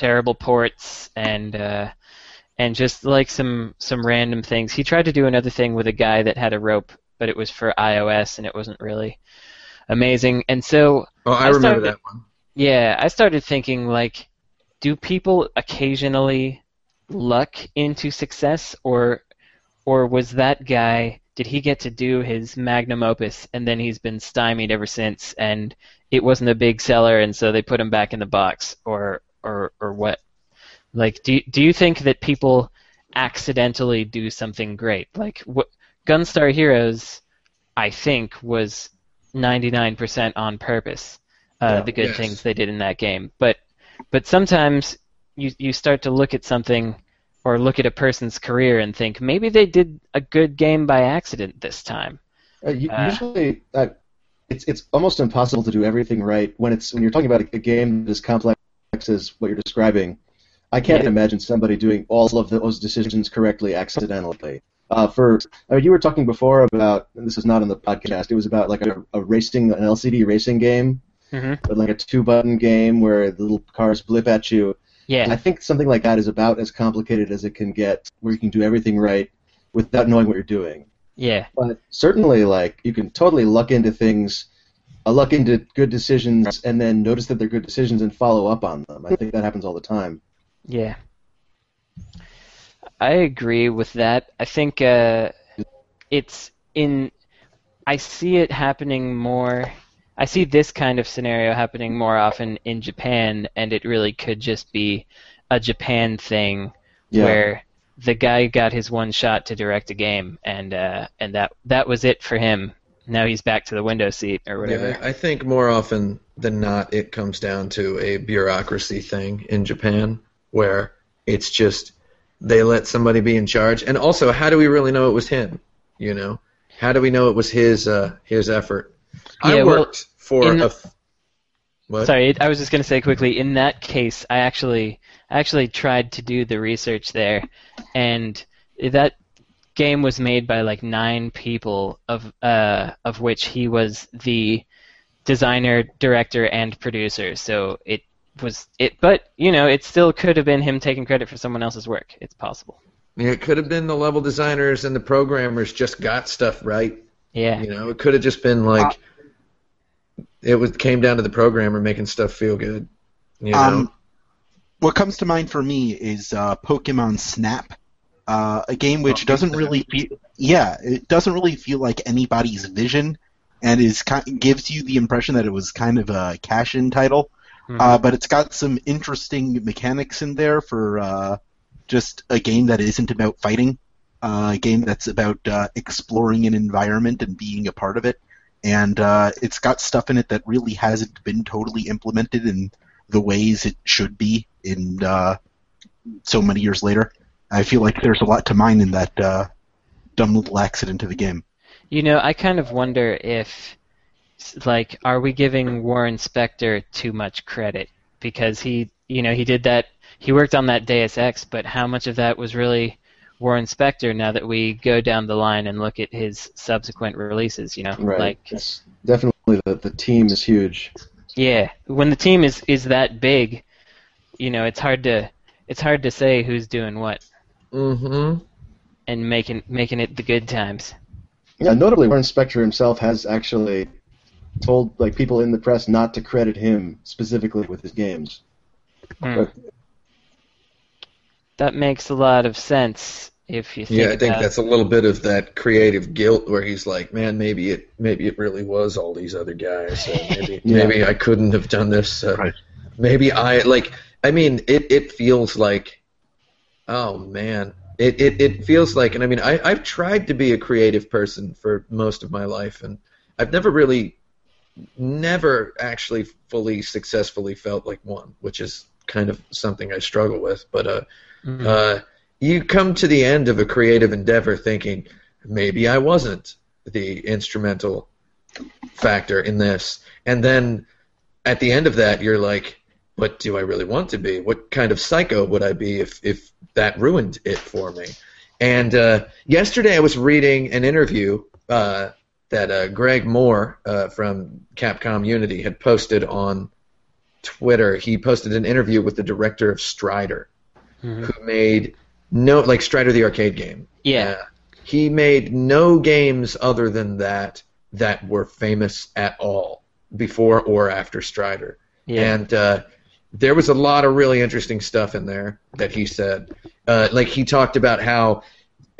Speaker 2: terrible ports and uh and just like some some random things. He tried to do another thing with a guy that had a rope, but it was for iOS and it wasn't really amazing. And so
Speaker 1: Oh, I,
Speaker 2: I
Speaker 1: remember
Speaker 2: started-
Speaker 1: that one.
Speaker 2: yeah, I started thinking like do people occasionally luck into success or or was that guy did he get to do his magnum opus and then he's been stymied ever since and it wasn't a big seller and so they put him back in the box or or or what like do do you think that people accidentally do something great like what Gunstar Heroes I think was 99% on purpose uh,
Speaker 4: Yeah.
Speaker 2: the good
Speaker 1: Yes.
Speaker 2: things they did in that game but but sometimes you you start to look at something or look at a person's career and think maybe they did a good game by accident this time.
Speaker 4: Uh,
Speaker 2: Uh,
Speaker 4: usually, uh, it's it's almost impossible to do everything right when it's when you're talking about a, a game that is complex as what you're describing. I can't
Speaker 2: Yeah.
Speaker 4: imagine somebody doing all of those decisions correctly accidentally. Uh, for I mean, you were talking before about and this is not on the podcast. It was about like a, a racing an LCD racing game,
Speaker 2: hmm
Speaker 4: but like a two button game where the little cars blip at you.
Speaker 2: Yeah,
Speaker 4: I think something like that is about as complicated as it can get, where you can do everything right without knowing what you're doing.
Speaker 2: yeah,
Speaker 4: But certainly, like you can totally luck into things, uh, luck into good decisions, and then notice that they're good decisions and follow up on them. I think that happens all the time.
Speaker 2: yeah. I agree with that. I think uh, it's in. I see it happening more. I see this kind of scenario happening more often in Japan, and it really could just be a Japan thing
Speaker 4: Yeah.
Speaker 2: where the guy got his one shot to direct a game, and uh, and that that was it for him. Now he's back to the window seat or whatever.
Speaker 1: Yeah, I I think more often than not, it comes down to a bureaucracy thing in Japan, where it's just they let somebody be in charge, and also, how do we really know it was him? You know, how do we know it was his uh, his effort? I
Speaker 2: Yeah, well,
Speaker 1: worked for
Speaker 2: in-
Speaker 1: a. f- What?
Speaker 2: Sorry, I was just going to say quickly. In that case, I actually I actually tried to do the research there, and that game was made by like nine people, of uh, of which he was the designer, director, and producer. So it was it. But you know, it still could have been him taking credit for someone else's work. It's possible.
Speaker 1: Yeah, it could have been the level designers and the programmers just got stuff right.
Speaker 2: Yeah.
Speaker 1: You know, it could have just been like it was came down to the programmer making stuff feel good. You know?
Speaker 3: Um, what comes to mind for me is uh, Pokemon Snap, uh, a game which doesn't really feel yeah, it doesn't really feel like anybody's vision, and is gives you the impression that it was kind of a cash-in title.
Speaker 2: Mhm.
Speaker 3: Uh, but it's got some interesting mechanics in there for uh, just a game that isn't about fighting, uh, a game that's about uh, exploring an environment and being a part of it. And uh, it's got stuff in it that really hasn't been totally implemented in the ways it should be in uh, so many years later. I feel like there's a lot to mine in that uh, dumb little accident of the game.
Speaker 2: You know, I kind of wonder if, like, are we giving Warren Spector too much credit because he, you know, he did that, he worked on that Deus Ex, but how much of that was really Warren Spector? Now that we go down the line and look at his subsequent releases, you know,
Speaker 4: Right.
Speaker 2: like,
Speaker 4: it's definitely the the team is huge.
Speaker 2: yeah, when the team is is that big, you know, it's hard to it's hard to say who's doing what
Speaker 1: Mm-hmm.
Speaker 2: and making making it the good times.
Speaker 4: Yeah, notably, Warren Spector himself has actually told like people in the press not to credit him specifically with his games.
Speaker 2: Hmm.
Speaker 4: But-
Speaker 2: That makes a lot of sense if you think
Speaker 1: Yeah, I think
Speaker 2: about
Speaker 1: that's a little bit of that creative guilt where he's like, man, maybe it maybe it really was all these other guys. So maybe
Speaker 4: Yeah.
Speaker 1: maybe I couldn't have done this. Uh,
Speaker 3: Right.
Speaker 1: Maybe I like. I mean, it it feels like, oh man, it it, it feels like, and I mean, I I've tried to be a creative person for most of my life, and I've never really, never actually fully successfully felt like one, which is kind of something I struggle with. But uh,
Speaker 2: Mhm.
Speaker 1: uh, you come to the end of a creative endeavor thinking maybe I wasn't the instrumental factor in this, and then at the end of that you're like, what do I really want to be? What kind of psycho would I be if if that ruined it for me? And uh, yesterday I was reading an interview uh, that uh, Greg Moore uh, from Capcom Unity had posted on Twitter. He posted an interview with the director of Strider
Speaker 2: Mhm.
Speaker 1: who made no like Strider the arcade game.
Speaker 2: Yeah.
Speaker 1: Uh, he made no games other than that that were famous at all before or after Strider.
Speaker 2: Yeah.
Speaker 1: And uh, there was a lot of really interesting stuff in there that he said. Uh, like he talked about how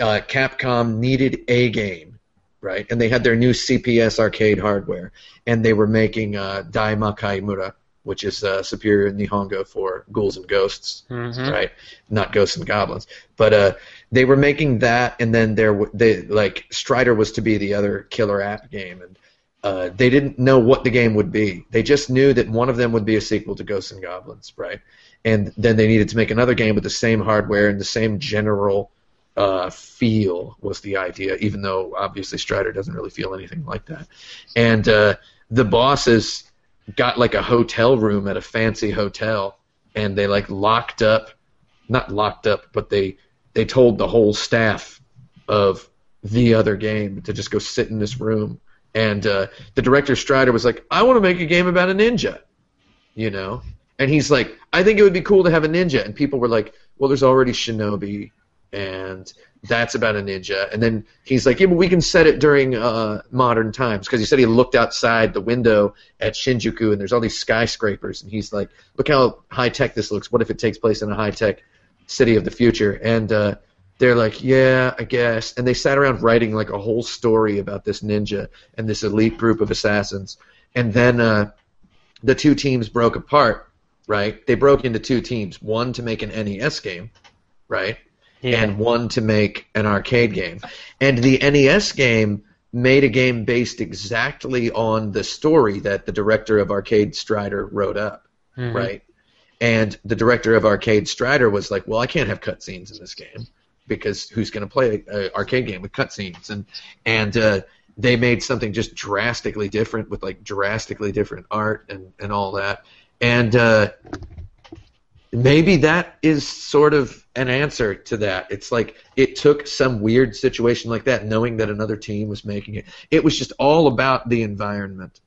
Speaker 1: uh, Capcom needed a game, right? And they had their new CPS arcade hardware, and they were making uh, Dai Makaimura, which is uh, superior Nihongo for ghouls and ghosts
Speaker 2: Mhm.
Speaker 1: right? Not ghosts and goblins, but uh, they were making that, and then there, w- they like Strider was to be the other killer app game, and uh, they didn't know what the game would be. They just knew that one of them would be a sequel to Ghosts and Goblins, right? And then they needed to make another game with the same hardware and the same general uh, feel was the idea, even though obviously Strider doesn't really feel anything like that. And uh, the bosses got like a hotel room at a fancy hotel, and they like locked up, not locked up, but they they told the whole staff of the other game to just go sit in this room. And uh, the director Strider was like, "I want to make a game about a ninja," you know. And he's like, "I think it would be cool to have a ninja." And people were like, "Well, there's already Shinobi, and that's about a ninja." And then he's like, "Yeah, but we can set it during uh, modern times," because he said he looked outside the window at Shinjuku, and there's all these skyscrapers, and he's like, "Look how high tech this looks. What if it takes place in a high tech city of the future?" And uh, they're like, "Yeah, I guess." And they sat around writing like a whole story about this ninja and this elite group of assassins. And then uh, the two teams broke apart. Right? They broke into two teams. One to make an NES game, right?
Speaker 2: Yeah.
Speaker 1: and one to make an arcade game. And the NES game made a game based exactly on the story that the director of Arcade Strider wrote up,
Speaker 2: Mhm.
Speaker 1: right? And the director of Arcade Strider was like, "Well, I can't have cutscenes in this game because who's going to play an arcade game with cutscenes?" And and uh, they made something just drastically different with like drastically different art and and all that. And uh, maybe that is sort of an answer to that. It's like it took some weird situation like that, knowing that another team was making it. It was just all about the environment,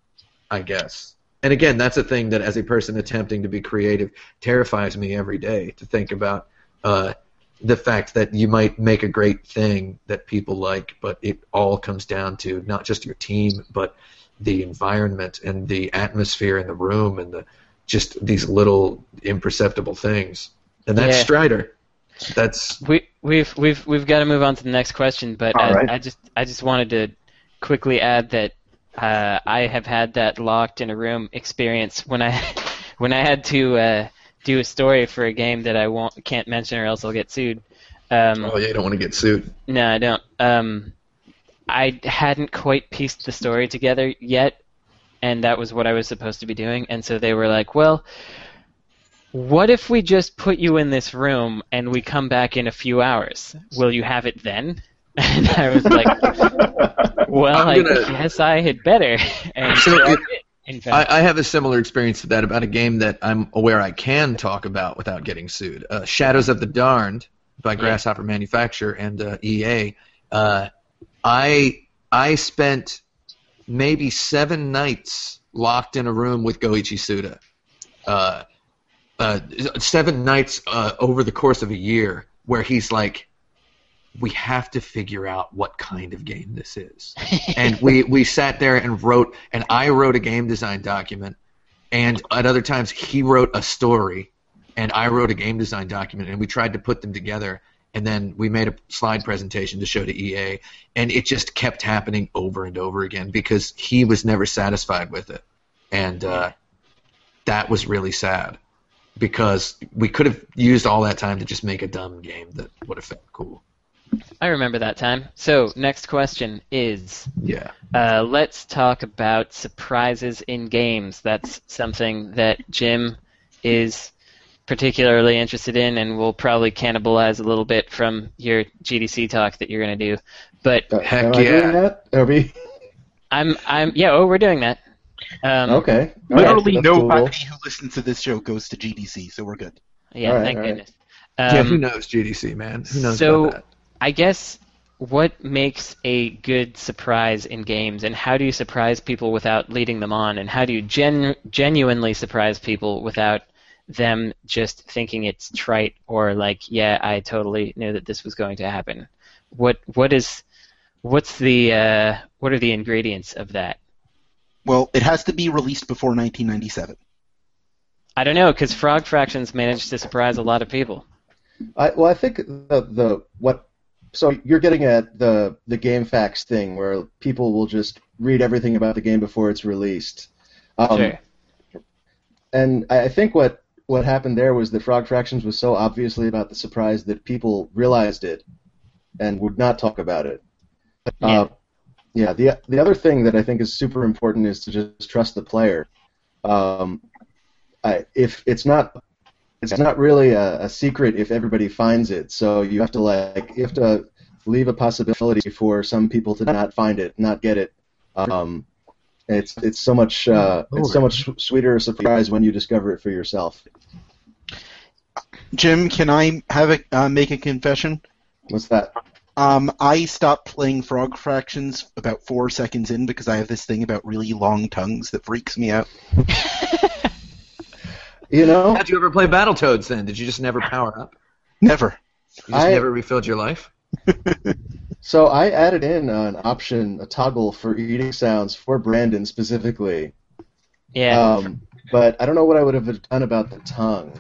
Speaker 1: I guess. and again, that's a thing that as a person attempting to be creative terrifies me every day to think about uh, the fact that you might make a great thing that people like, but it all comes down to not just your team, but the environment and the atmosphere in the room and the just these little imperceptible things. And that's
Speaker 2: Yeah.
Speaker 1: Strider. That's
Speaker 2: We we've we've we've got to move on to the next question, but I,
Speaker 3: right.
Speaker 2: I just I just wanted to quickly add that uh, I have had that locked in a room experience when I when I had to uh, do a story for a game that I won't can't mention or else I'll get sued. Um,
Speaker 1: oh yeah, you don't want to get sued.
Speaker 2: No, I don't. Um, I hadn't quite pieced the story together yet, and that was what I was supposed to be doing. And so they were like, "Well, what if we just put you in this room and we come back in a few hours? Will you have it then?" And I was like, "Well,
Speaker 1: I'm
Speaker 2: I guess I had better." And
Speaker 1: So it-
Speaker 2: did, in fact,
Speaker 1: I, I have a similar experience to that about a game that I'm aware I can talk about without getting sued. Uh, Shadows of the Damned by Grasshopper Manufacture and uh, EA. Uh, I I spent maybe seven nights locked in a room with Goichi Suda. Uh, uh, seven nights uh, over the course of a year where he's like, we have to figure out what kind of game this is. And we we sat there and wrote and I wrote a game design document and at other times he wrote a story and I wrote a game design document and we tried to put them together and then we made a slide presentation to show to EA and it just kept happening over and over again because he was never satisfied with it. And uh, that was really sad because we could have used all that time to just make a dumb game that would have felt cool
Speaker 2: I remember that time. So next question is.
Speaker 1: yeah
Speaker 2: Uh, let's talk about surprises in games. That's something that Jim is particularly interested in, and we'll probably cannibalize a little bit from your GDC talk that you're going to do. But
Speaker 4: Uh,
Speaker 1: Heck
Speaker 4: am I
Speaker 1: yeah.
Speaker 4: doing that? Are we?
Speaker 2: I'm, I'm, yeah. Oh, we're doing that. Um,
Speaker 4: Okay. All right,
Speaker 3: Literally
Speaker 4: that's
Speaker 3: nobody
Speaker 4: cool.
Speaker 3: who listens to this show goes to GDC, so we're good.
Speaker 2: Yeah.
Speaker 4: All right,
Speaker 2: thank
Speaker 4: all right.
Speaker 2: goodness.
Speaker 1: yeah
Speaker 2: Um,
Speaker 1: who knows GDC man who knows
Speaker 2: so-
Speaker 1: about that
Speaker 2: I guess what makes a good surprise in games, and how do you surprise people without leading them on, and how do you gen- genuinely surprise people without them just thinking it's trite or like, yeah, I totally knew that this was going to happen. What what is what's the uh, what are the ingredients of that?
Speaker 3: Well, it has to be released before 1997.
Speaker 2: I don't know because Frog Fractions managed to surprise a lot of people.
Speaker 4: I, well, I think the the what. So you're getting at the the game facts thing where people will just read everything about the game before it's released. Um,
Speaker 2: Sure.
Speaker 4: And I think what what happened there was that Frog Fractions was so obviously about the surprise that people realized it and would not talk about it.
Speaker 2: Yeah.
Speaker 4: Uh, yeah. The the other thing that I think is super important is to just trust the player. Um, I, if it's not it's not really a, a secret if everybody finds it. So you have to like you have to leave a possibility for some people to not find it, not get it. Um, it's it's so much uh, it's so much sweeter a surprise when you discover it for yourself.
Speaker 3: Jim, can I have a uh, make a confession?
Speaker 4: What's that?
Speaker 3: Um, I stopped playing Frog Fractions about four seconds in because I have this thing about really long tongues that freaks me out.
Speaker 4: You know,
Speaker 1: How'd you ever play Battletoads then? Did you just never power up?
Speaker 3: Never.
Speaker 1: You just
Speaker 4: I-
Speaker 1: never refilled your life?
Speaker 4: so I added in an option, a toggle for eating sounds for Brandon specifically.
Speaker 2: Yeah.
Speaker 4: Um, but I don't know what I would have done about the tongue.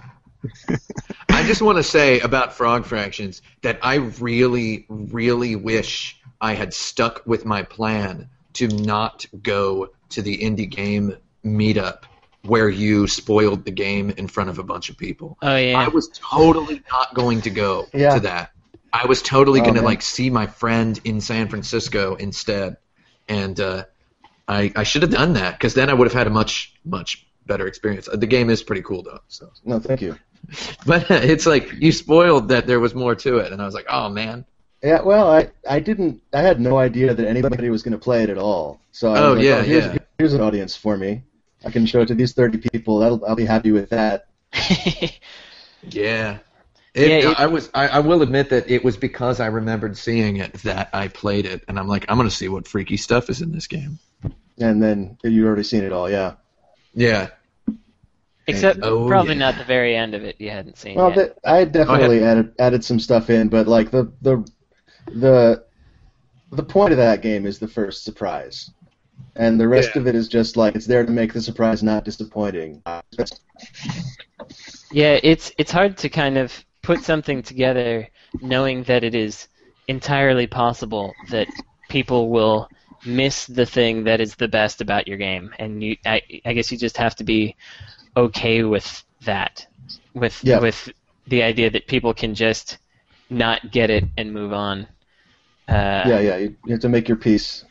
Speaker 1: I just want to say about Frog Fractions that I really, really wish I had stuck with my plan to not go to the indie game meetup where you spoiled the game in front of a bunch of people.
Speaker 2: oh yeah.
Speaker 1: I was totally not going to go
Speaker 4: Yeah.
Speaker 1: to that. I was totally
Speaker 4: Oh,
Speaker 1: going to like see my friend in San Francisco instead, and uh, I I should have done that because then I would have had a much much better experience. Uh, The game is pretty cool though, so.
Speaker 4: No, thank you.
Speaker 1: But it's like you spoiled that there was more to it, and I was like, oh man.
Speaker 4: Yeah, well, I, I didn't I had no idea that anybody was going to play it at all. So I
Speaker 1: Oh,
Speaker 4: was like,
Speaker 1: yeah,
Speaker 4: here's,
Speaker 1: yeah.
Speaker 4: here's an audience for me. I can show it to these 30 people. That'll I'll be happy with that.
Speaker 1: Yeah. It,
Speaker 2: Yeah, it-
Speaker 1: I was. I, I will admit that it was because I remembered seeing it that I played it, and I'm like, I'm gonna see what freaky stuff is in this game.
Speaker 4: And then you've already seen it all, yeah.
Speaker 1: Yeah.
Speaker 2: Except
Speaker 1: Oh,
Speaker 2: probably
Speaker 1: yeah.
Speaker 2: not the very end of it you hadn't seen
Speaker 4: Well,
Speaker 2: yet.
Speaker 4: th- I definitely added added some stuff in, but like the the the the point of that game is the first surprise, and the rest
Speaker 1: Yeah.
Speaker 4: of it is just like it's there to make the surprise not disappointing.
Speaker 2: Yeah, it's it's hard to kind of put something together knowing that it is entirely possible that people will miss the thing that is the best about your game, and you I, I guess you just have to be okay with that, with
Speaker 4: Yeah.
Speaker 2: with the idea that people can just not get it and move on. Uh,
Speaker 4: yeah, yeah, you, you have to make your peace.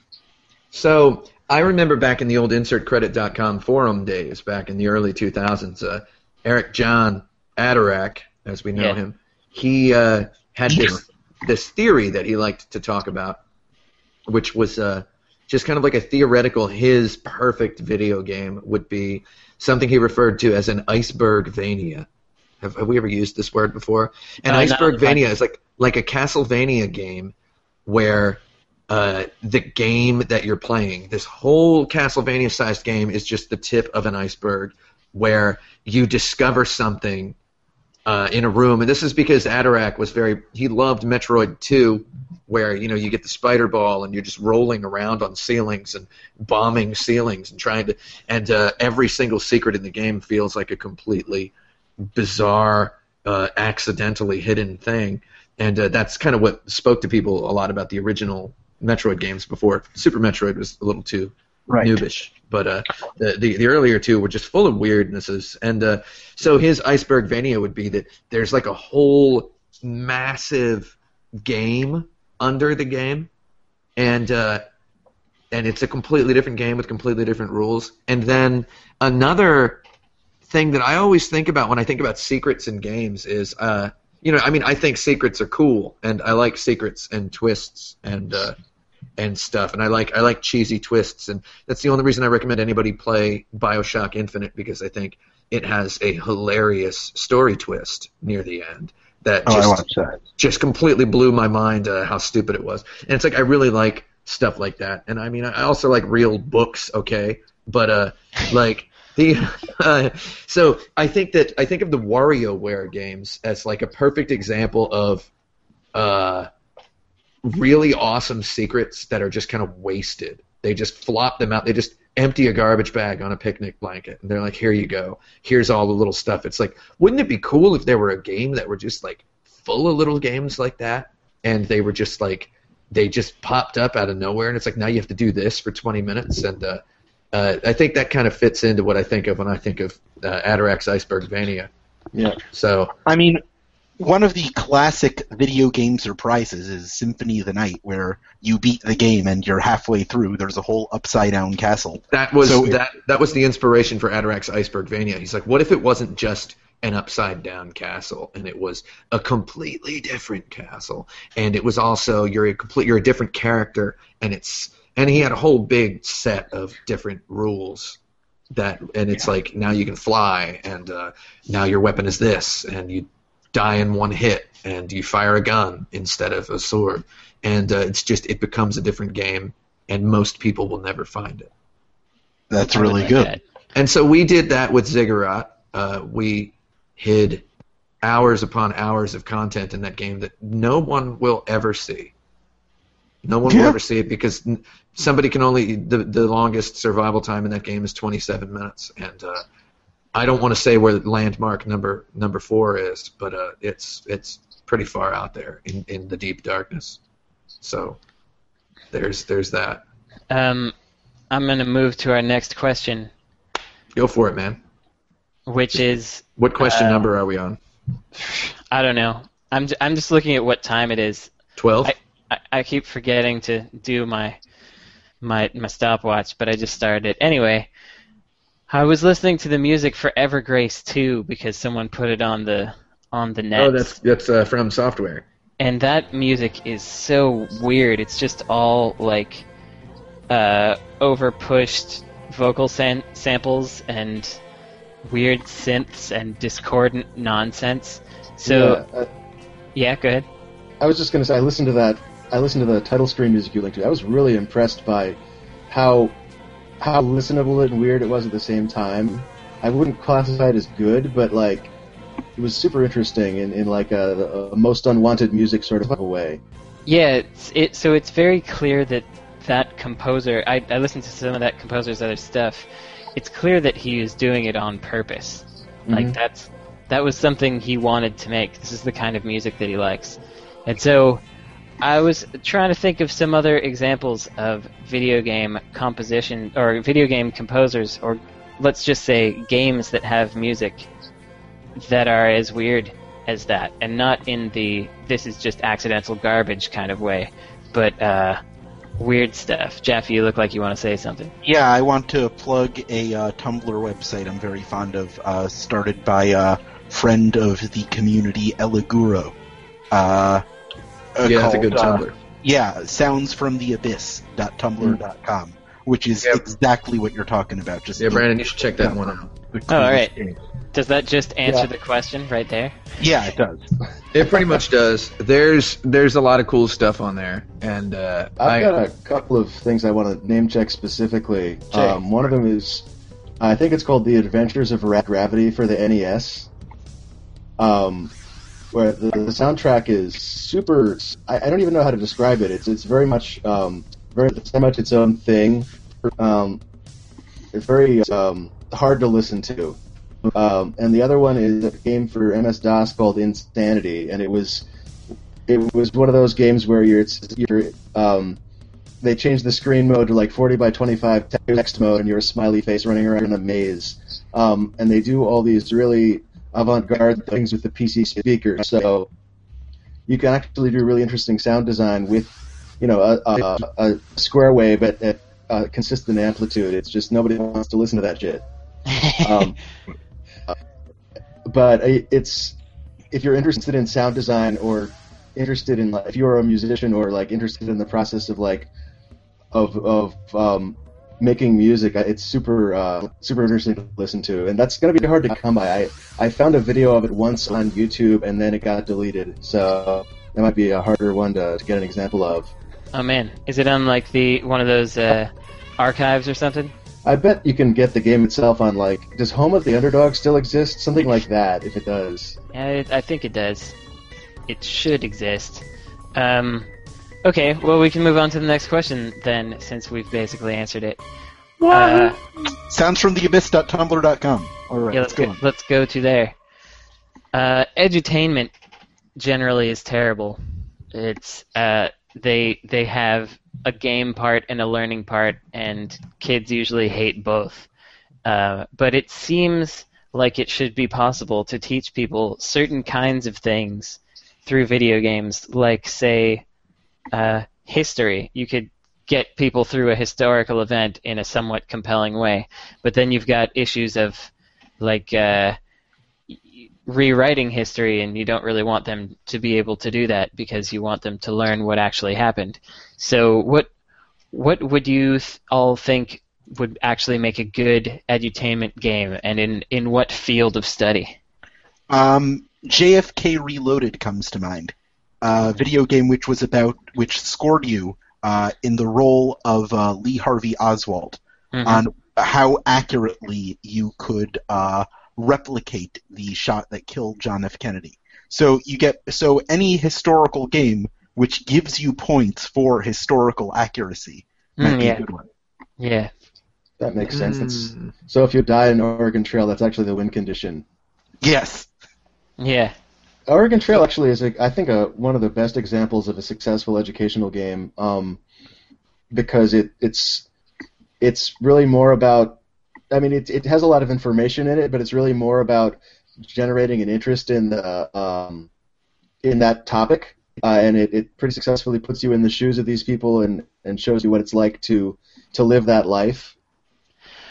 Speaker 1: So I remember back in the old InsertCredit.com forum days, back in the early 2000s, uh, Eric John Adarak, as we know
Speaker 2: Yeah.
Speaker 1: him, he uh, had this this theory that he liked to talk about, which was uh, just kind of like a theoretical. His perfect video game would be something he referred to as an iceberg vania. Have, have we ever used this word before? An
Speaker 2: not
Speaker 1: iceberg vania is like like a Castlevania game where uh, the game that you're playing, this whole Castlevania-sized game, is just the tip of an iceberg, where you discover something uh, in a room, and this is because Adarak was very he loved Metroid 2, where you know you get the spider ball and you're just rolling around on ceilings and bombing ceilings and trying to, and uh, every single secret in the game feels like a completely bizarre, uh, accidentally hidden thing, and uh, that's kind of what spoke to people a lot about the original Metroid games before Super Metroid was a little too
Speaker 3: Right.
Speaker 1: noobish. But uh, the, the the earlier two were just full of weirdnesses, and uh, so his iceberg vania would be that there's like a whole massive game under the game, and uh, and it's a completely different game with completely different rules. And then another thing that I always think about when I think about secrets in games is, uh, you know, I mean, I think secrets are cool, and I like secrets and twists and uh, and stuff, and I like I like cheesy twists, and that's the only reason I recommend anybody play Bioshock Infinite because I think it has a hilarious story twist near the end that
Speaker 3: Oh,
Speaker 1: just
Speaker 3: watched that.
Speaker 1: just completely blew my mind uh, how stupid it was. And it's like I really like stuff like that. And I mean, I also like real books, okay, but uh, like the uh, so I think that I think of the WarioWare games as like a perfect example of uh, really awesome secrets that are just kind of wasted. They just flop them out. They just empty a garbage bag on a picnic blanket, and they're like, "Here you go. Here's all the little stuff." It's like, wouldn't it be cool if there were a game that were just like full of little games like that, and they were just like they just popped up out of nowhere, and it's like now you have to do this for 20 minutes, and uh, uh, I think that kind of fits into what I think of when I think of uh, Adarak's Iceberg Vania.
Speaker 4: Yeah.
Speaker 1: So
Speaker 3: I mean, one of the classic video game surprises is Symphony of the Night, where you beat the game and you're halfway through. There's a whole upside down castle.
Speaker 1: That was
Speaker 3: So-
Speaker 1: that that was the inspiration for Adarak's Iceberg Vania. He's like, what if it wasn't just an upside down castle and it was a completely different castle and it was also you're a complete you're a different character and it's and he had a whole big set of different rules that and it's like now you can fly and uh, now your weapon is this and you die in one hit and you fire a gun instead of a sword and uh, it's just it becomes a different game and most people will never find it
Speaker 3: That's really
Speaker 2: like
Speaker 3: good.
Speaker 2: that.
Speaker 1: and so we did that with Ziggurat. Uh, we hid hours upon hours of content in that game that no one will ever see. No one will ever see it because somebody can only the the longest survival time in that game is 27 minutes, and uh, I don't want to say where landmark number number four is, but uh, it's it's pretty far out there in, in the deep darkness. So there's there's that.
Speaker 2: Um, I'm going to move to our next question,
Speaker 1: Go for it, man.
Speaker 2: which is
Speaker 1: What question
Speaker 2: Uh,
Speaker 1: number are we on?
Speaker 2: I don't know. I'm j- I'm just looking at what time it is.
Speaker 1: 12.
Speaker 2: I, I keep forgetting to do my my my stopwatch, but I just started it anyway. I was listening to the music for Evergrace 2 because someone put it on the on the net.
Speaker 1: Oh, that's that's uh, from software.
Speaker 2: and that music is so weird. It's just all like uh, over pushed vocal san- samples and weird synths and discordant nonsense. So
Speaker 4: yeah, uh,
Speaker 2: yeah, go ahead.
Speaker 4: I was just going to say, I listened to that. I listened to the title screen music you linked to. I was really impressed by how how listenable and weird it was at the same time. I wouldn't classify it as good, but like it was super interesting in, in like a, a most unwanted music sort of a way.
Speaker 2: Yeah, it's, it so it's very clear that that composer. I, I listened to some of that composer's other stuff. It's clear that he is doing it on purpose. Like
Speaker 4: Mhm.
Speaker 2: that's that was something he wanted to make. This is the kind of music that he likes. And so I was trying to think of some other examples of video game composition or video game composers or let's just say games that have music that are as weird as that and not in the this is just accidental garbage kind of way but uh, weird stuff. Jeff, you look like you want to say something.
Speaker 3: Yeah, I want to plug a uh, Tumblr website I'm very fond of, uh, started by a friend of the community, Eliguro. Uh,
Speaker 1: yeah, that's a
Speaker 3: called,
Speaker 1: good
Speaker 3: uh,
Speaker 1: Tumblr.
Speaker 3: Yeah, soundsfromtheabyss.tumblr.com, which is
Speaker 1: Yep.
Speaker 3: exactly what you're talking about. Just
Speaker 1: Yeah, Brandon, you should check that one out.
Speaker 3: the
Speaker 2: Oh, all
Speaker 3: coolest
Speaker 2: right.
Speaker 3: game.
Speaker 2: Does that just answer
Speaker 4: Yeah.
Speaker 2: the question right there?
Speaker 3: Yeah, it does.
Speaker 1: It pretty much does. There's there's a lot of cool stuff on there, and uh,
Speaker 4: I've
Speaker 1: I
Speaker 4: got a couple of things I want to name check specifically. Um, one of them is, I think it's called The Adventures of Rad Gravity for the NES. Um, where the, the soundtrack is super. I, I don't even know how to describe it. It's it's very much um, very it's very much its own thing. Um, it's very um, hard to listen to. Um, and the other one is a game for MS DOS called Insanity, and it was it was one of those games where you're it's you're um, they changed the screen mode to like 40 by 25 text mode, and you're a smiley face running around in a maze. Um, and they do all these really avant-garde things with the PC speaker, so you can actually do really interesting sound design with, you know, a, a, a square wave at, at a consistent amplitude. It's just nobody wants to listen to that shit. Um, but it's if you're interested in sound design or interested in like if you're a musician or like interested in the process of like of of um, making music, it's super uh, super interesting to listen to, and that's gonna be hard to come by. I I found a video of it once on YouTube, and then it got deleted, so that might be a harder one to, to get an example of.
Speaker 2: oh man, is it on like the one of those uh, archives or something?
Speaker 4: I bet you can get the game itself on like does Home of the Underdog still exist? Something like that, if it does.
Speaker 2: Yeah, it, I think it does. It should exist. Um, okay, well we can move on to the next question then, since we've basically answered it. Uh,
Speaker 3: Sounds from the abyss.tumblr.com. All right,
Speaker 2: yeah,
Speaker 3: let's
Speaker 2: let's
Speaker 3: go
Speaker 2: go, let's go to there. Uh, edutainment generally is terrible. It's uh, they they have a game part and a learning part, and kids usually hate both. Uh, but it seems like it should be possible to teach people certain kinds of things through video games, like say uh, history. You could get people through a historical event in a somewhat compelling way, but then you've got issues of like uh, rewriting history, and you don't really want them to be able to do that because you want them to learn what actually happened. So, what what would you th- all think would actually make a good edutainment game, and in in what field of study?
Speaker 3: Um, JFK Reloaded comes to mind. A video game which was about which scored you uh, in the role of uh, Lee Harvey Oswald
Speaker 2: Mhm.
Speaker 3: on how accurately you could uh, replicate the shot that killed John F. Kennedy. So you get so any historical game which gives you points for historical accuracy might
Speaker 2: Mm,
Speaker 3: be
Speaker 2: yeah,
Speaker 3: a good one.
Speaker 2: yeah.
Speaker 4: That makes sense.
Speaker 1: Mm,
Speaker 4: so if you die in Oregon Trail, that's actually the win condition.
Speaker 3: Yes.
Speaker 2: Yeah.
Speaker 4: Oregon Trail actually is, a, I think, a, one of the best examples of a successful educational game um, because it, it's it's really more about. I mean, it it has a lot of information in it, but it's really more about generating an interest in the um, in that topic, uh, and it, it pretty successfully puts you in the shoes of these people and, and shows you what it's like to to live that life.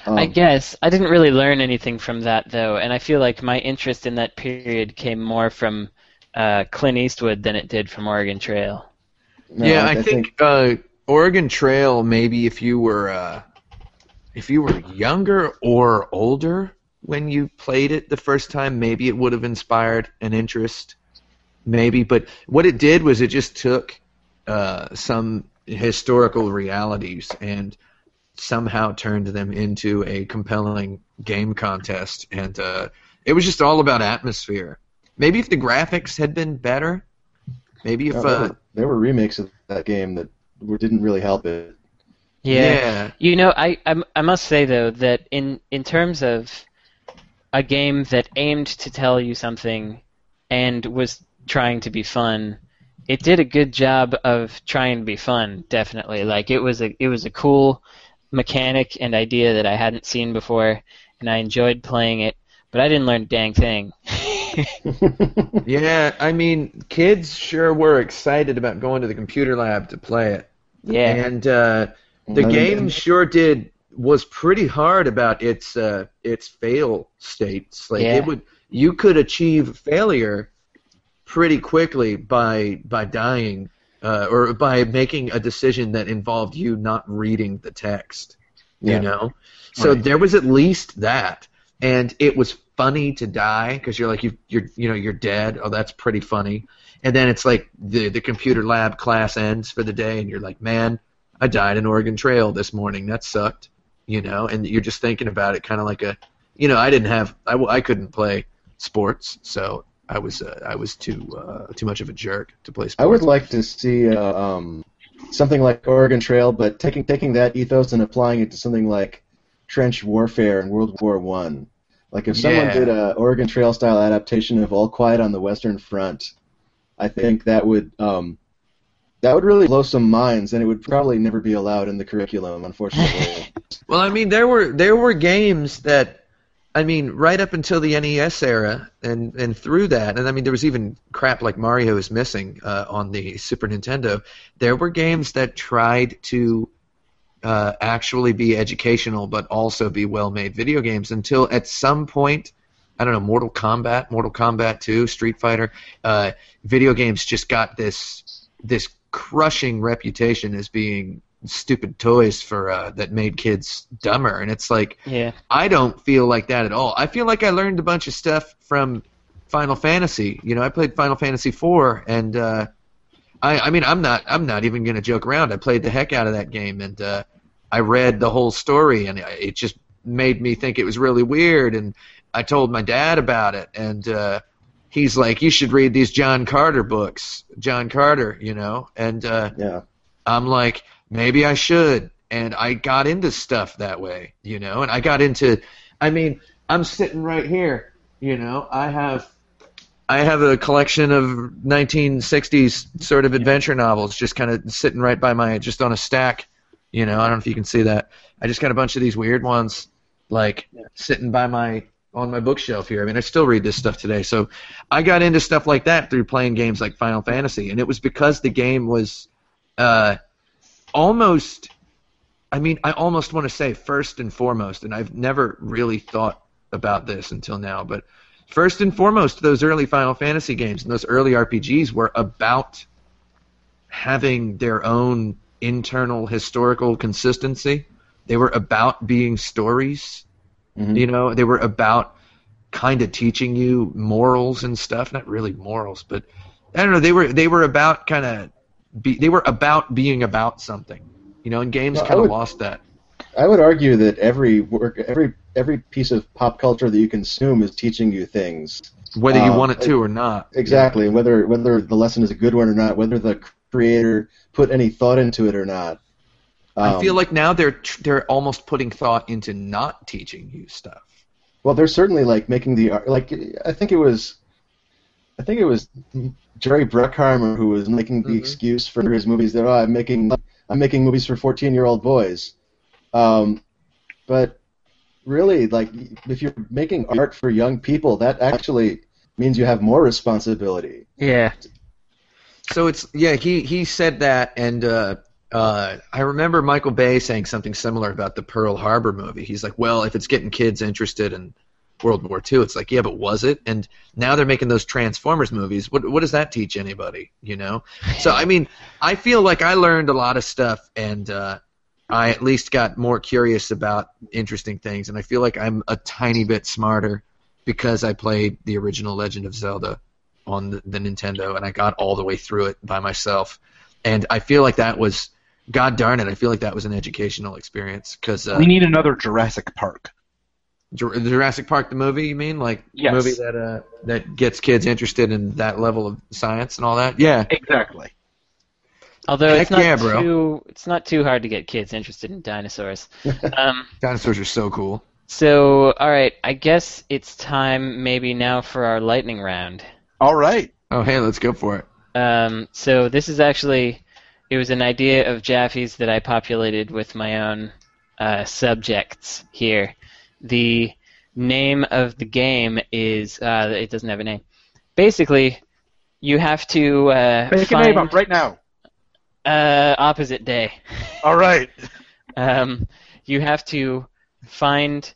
Speaker 4: Um,
Speaker 2: I guess I didn't really learn anything from that though, and I feel like my interest in that period came more from uh, Clint Eastwood than it did from Oregon Trail.
Speaker 4: no,
Speaker 1: yeah, I, think, uh, Oregon Trail. Maybe if you were uh, if you were younger or older when you played it the first time, maybe it would have inspired an interest. Maybe, but what it did was it just took uh, some historical realities and somehow turned them into a compelling game contest, and uh, it was just all about atmosphere. Maybe if the graphics had been better, maybe if
Speaker 4: No, there,
Speaker 1: uh,
Speaker 4: were, there were remakes of that game that didn't really help it.
Speaker 2: Yeah.
Speaker 1: yeah,
Speaker 2: You know, I, I I must say though that in in terms of a game that aimed to tell you something and was trying to be fun, it did a good job of trying to be fun. Definitely, like it was a it was a cool mechanic and idea that I hadn't seen before, and I enjoyed playing it. But I didn't learn a dang thing.
Speaker 1: yeah. I mean, kids sure were excited about going to the computer lab to play it.
Speaker 2: yeah.
Speaker 1: and uh, the
Speaker 4: I
Speaker 1: game
Speaker 4: and-
Speaker 1: sure did was pretty hard about its uh, its fail states. Like
Speaker 2: Yeah.
Speaker 1: it would, you could achieve failure pretty quickly by by dying uh, or by making a decision that involved you not reading the text.
Speaker 4: Yeah.
Speaker 1: You know, so
Speaker 3: Right.
Speaker 1: there was at least that, and it was funny to die because you're like you you're you know you're dead. Oh, that's pretty funny. And then it's like the the computer lab class ends for the day, and you're like, man, I died in Oregon Trail this morning. That sucked, you know. And you're just thinking about it, kind of like a, you know, I didn't have, I I couldn't play sports, so I was uh, I was too uh, too much of a jerk to play sports.
Speaker 4: I would like to see uh, um, something like Oregon Trail, but taking taking that ethos and applying it to something like trench warfare in World War One. Like if someone
Speaker 1: Yeah.
Speaker 4: did a Oregon Trail style adaptation of All Quiet on the Western Front, I think that would um, that would really blow some minds, and it would probably never be allowed in the curriculum, unfortunately.
Speaker 1: Well, I mean, there were there were games that, I mean, right up until the NES era, and and through that, and I mean, there was even crap like Mario is missing uh, on the Super Nintendo. There were games that tried to uh, actually be educational, but also be well-made video games. Until at some point, I don't know, Mortal Kombat, Mortal Kombat 2, Street Fighter, uh, video games just got this this crushing reputation as being stupid toys for uh, that made kids dumber, and it's like
Speaker 2: yeah.
Speaker 1: I don't feel like that at all. I feel like I learned a bunch of stuff from Final Fantasy. You know, I played Final Fantasy IV, and uh, I, I mean, I'm not, I'm not even gonna joke around. I played the heck out of that game, and uh, I read the whole story, and it just made me think it was really weird. And I told my dad about it, and uh, he's like, "You should read these John Carter books, John Carter," you know, and uh,
Speaker 4: yeah.
Speaker 1: I'm like, maybe I should. And I got into stuff that way, you know, and I got into, I mean, I'm sitting right here, you know, I have, I have a collection of 1960s sort of adventure novels just kind of sitting right by my, just on a stack, you know, I don't know if you can see that. I just got a bunch of these weird ones, like, sitting by my, on my bookshelf here. I mean, I still read this stuff today. So I got into stuff like that through playing games like Final Fantasy, and it was because the game was uh, almost I mean, I almost want to say first and foremost, and I've never really thought about this until now, but first and foremost, those early Final Fantasy games and those early RPGs were about having their own internal historical consistency. They were about being stories.
Speaker 4: Mhm.
Speaker 1: You know, they were about kind of teaching you morals and stuff. Not really morals, but I don't know. They were they were about kind of be, they were about being about something. You know, and games
Speaker 4: Well,
Speaker 1: kind of lost that.
Speaker 4: I would argue that every work, every every piece of pop culture that you consume is teaching you things.
Speaker 1: Whether you
Speaker 4: Uh,
Speaker 1: want it to or not.
Speaker 4: Exactly. Whether whether the lesson is a good one or not, whether the creator put any thought into it or not.
Speaker 1: I
Speaker 4: Um,
Speaker 1: feel like now they're tr- they're almost putting thought into not teaching you stuff.
Speaker 4: Well, they're certainly like making the like. I think it was, I think it was Jerry Bruckheimer who was making the
Speaker 1: Mhm.
Speaker 4: excuse for his movies that oh, I'm making I'm making movies for 14 year old boys, um, but really like if you're making art for young people, that actually means you have more responsibility.
Speaker 2: Yeah.
Speaker 1: So it's yeah, he he said that, and uh, uh, I remember Michael Bay saying something similar about the Pearl Harbor movie. He's like, well, if it's getting kids interested in World War II, it's like, yeah, but was it? And now they're making those Transformers movies. What what does that teach anybody? You know? So I mean, I feel like I learned a lot of stuff, and uh, I at least got more curious about interesting things, and I feel like I'm a tiny bit smarter because I played the original Legend of Zelda on the, the Nintendo, and I got all the way through it by myself. And I feel like that was God darn it, I feel like that was an educational experience because uh,
Speaker 3: we need another Jurassic Park.
Speaker 1: Jur- Jurassic Park the movie, you mean like
Speaker 3: Yes.
Speaker 1: movie that uh, that gets kids interested in that level of science and all that? Yeah,
Speaker 3: Exactly.
Speaker 2: Although it's not
Speaker 1: yeah, bro.
Speaker 2: too it's not too hard to get kids interested in dinosaurs. um,
Speaker 1: dinosaurs are so cool.
Speaker 2: so all right, I guess it's time maybe now for our lightning round.
Speaker 3: All right.
Speaker 1: Oh hey, let's go for it.
Speaker 2: Um, so this is actually it was an idea of Jaffe's that I populated with my own uh, subjects here. The name of the game is uh, it doesn't have a name. Basically, you have to uh,
Speaker 3: Make a name up right now.
Speaker 2: uh, opposite day.
Speaker 3: All right.
Speaker 2: Um, you have to find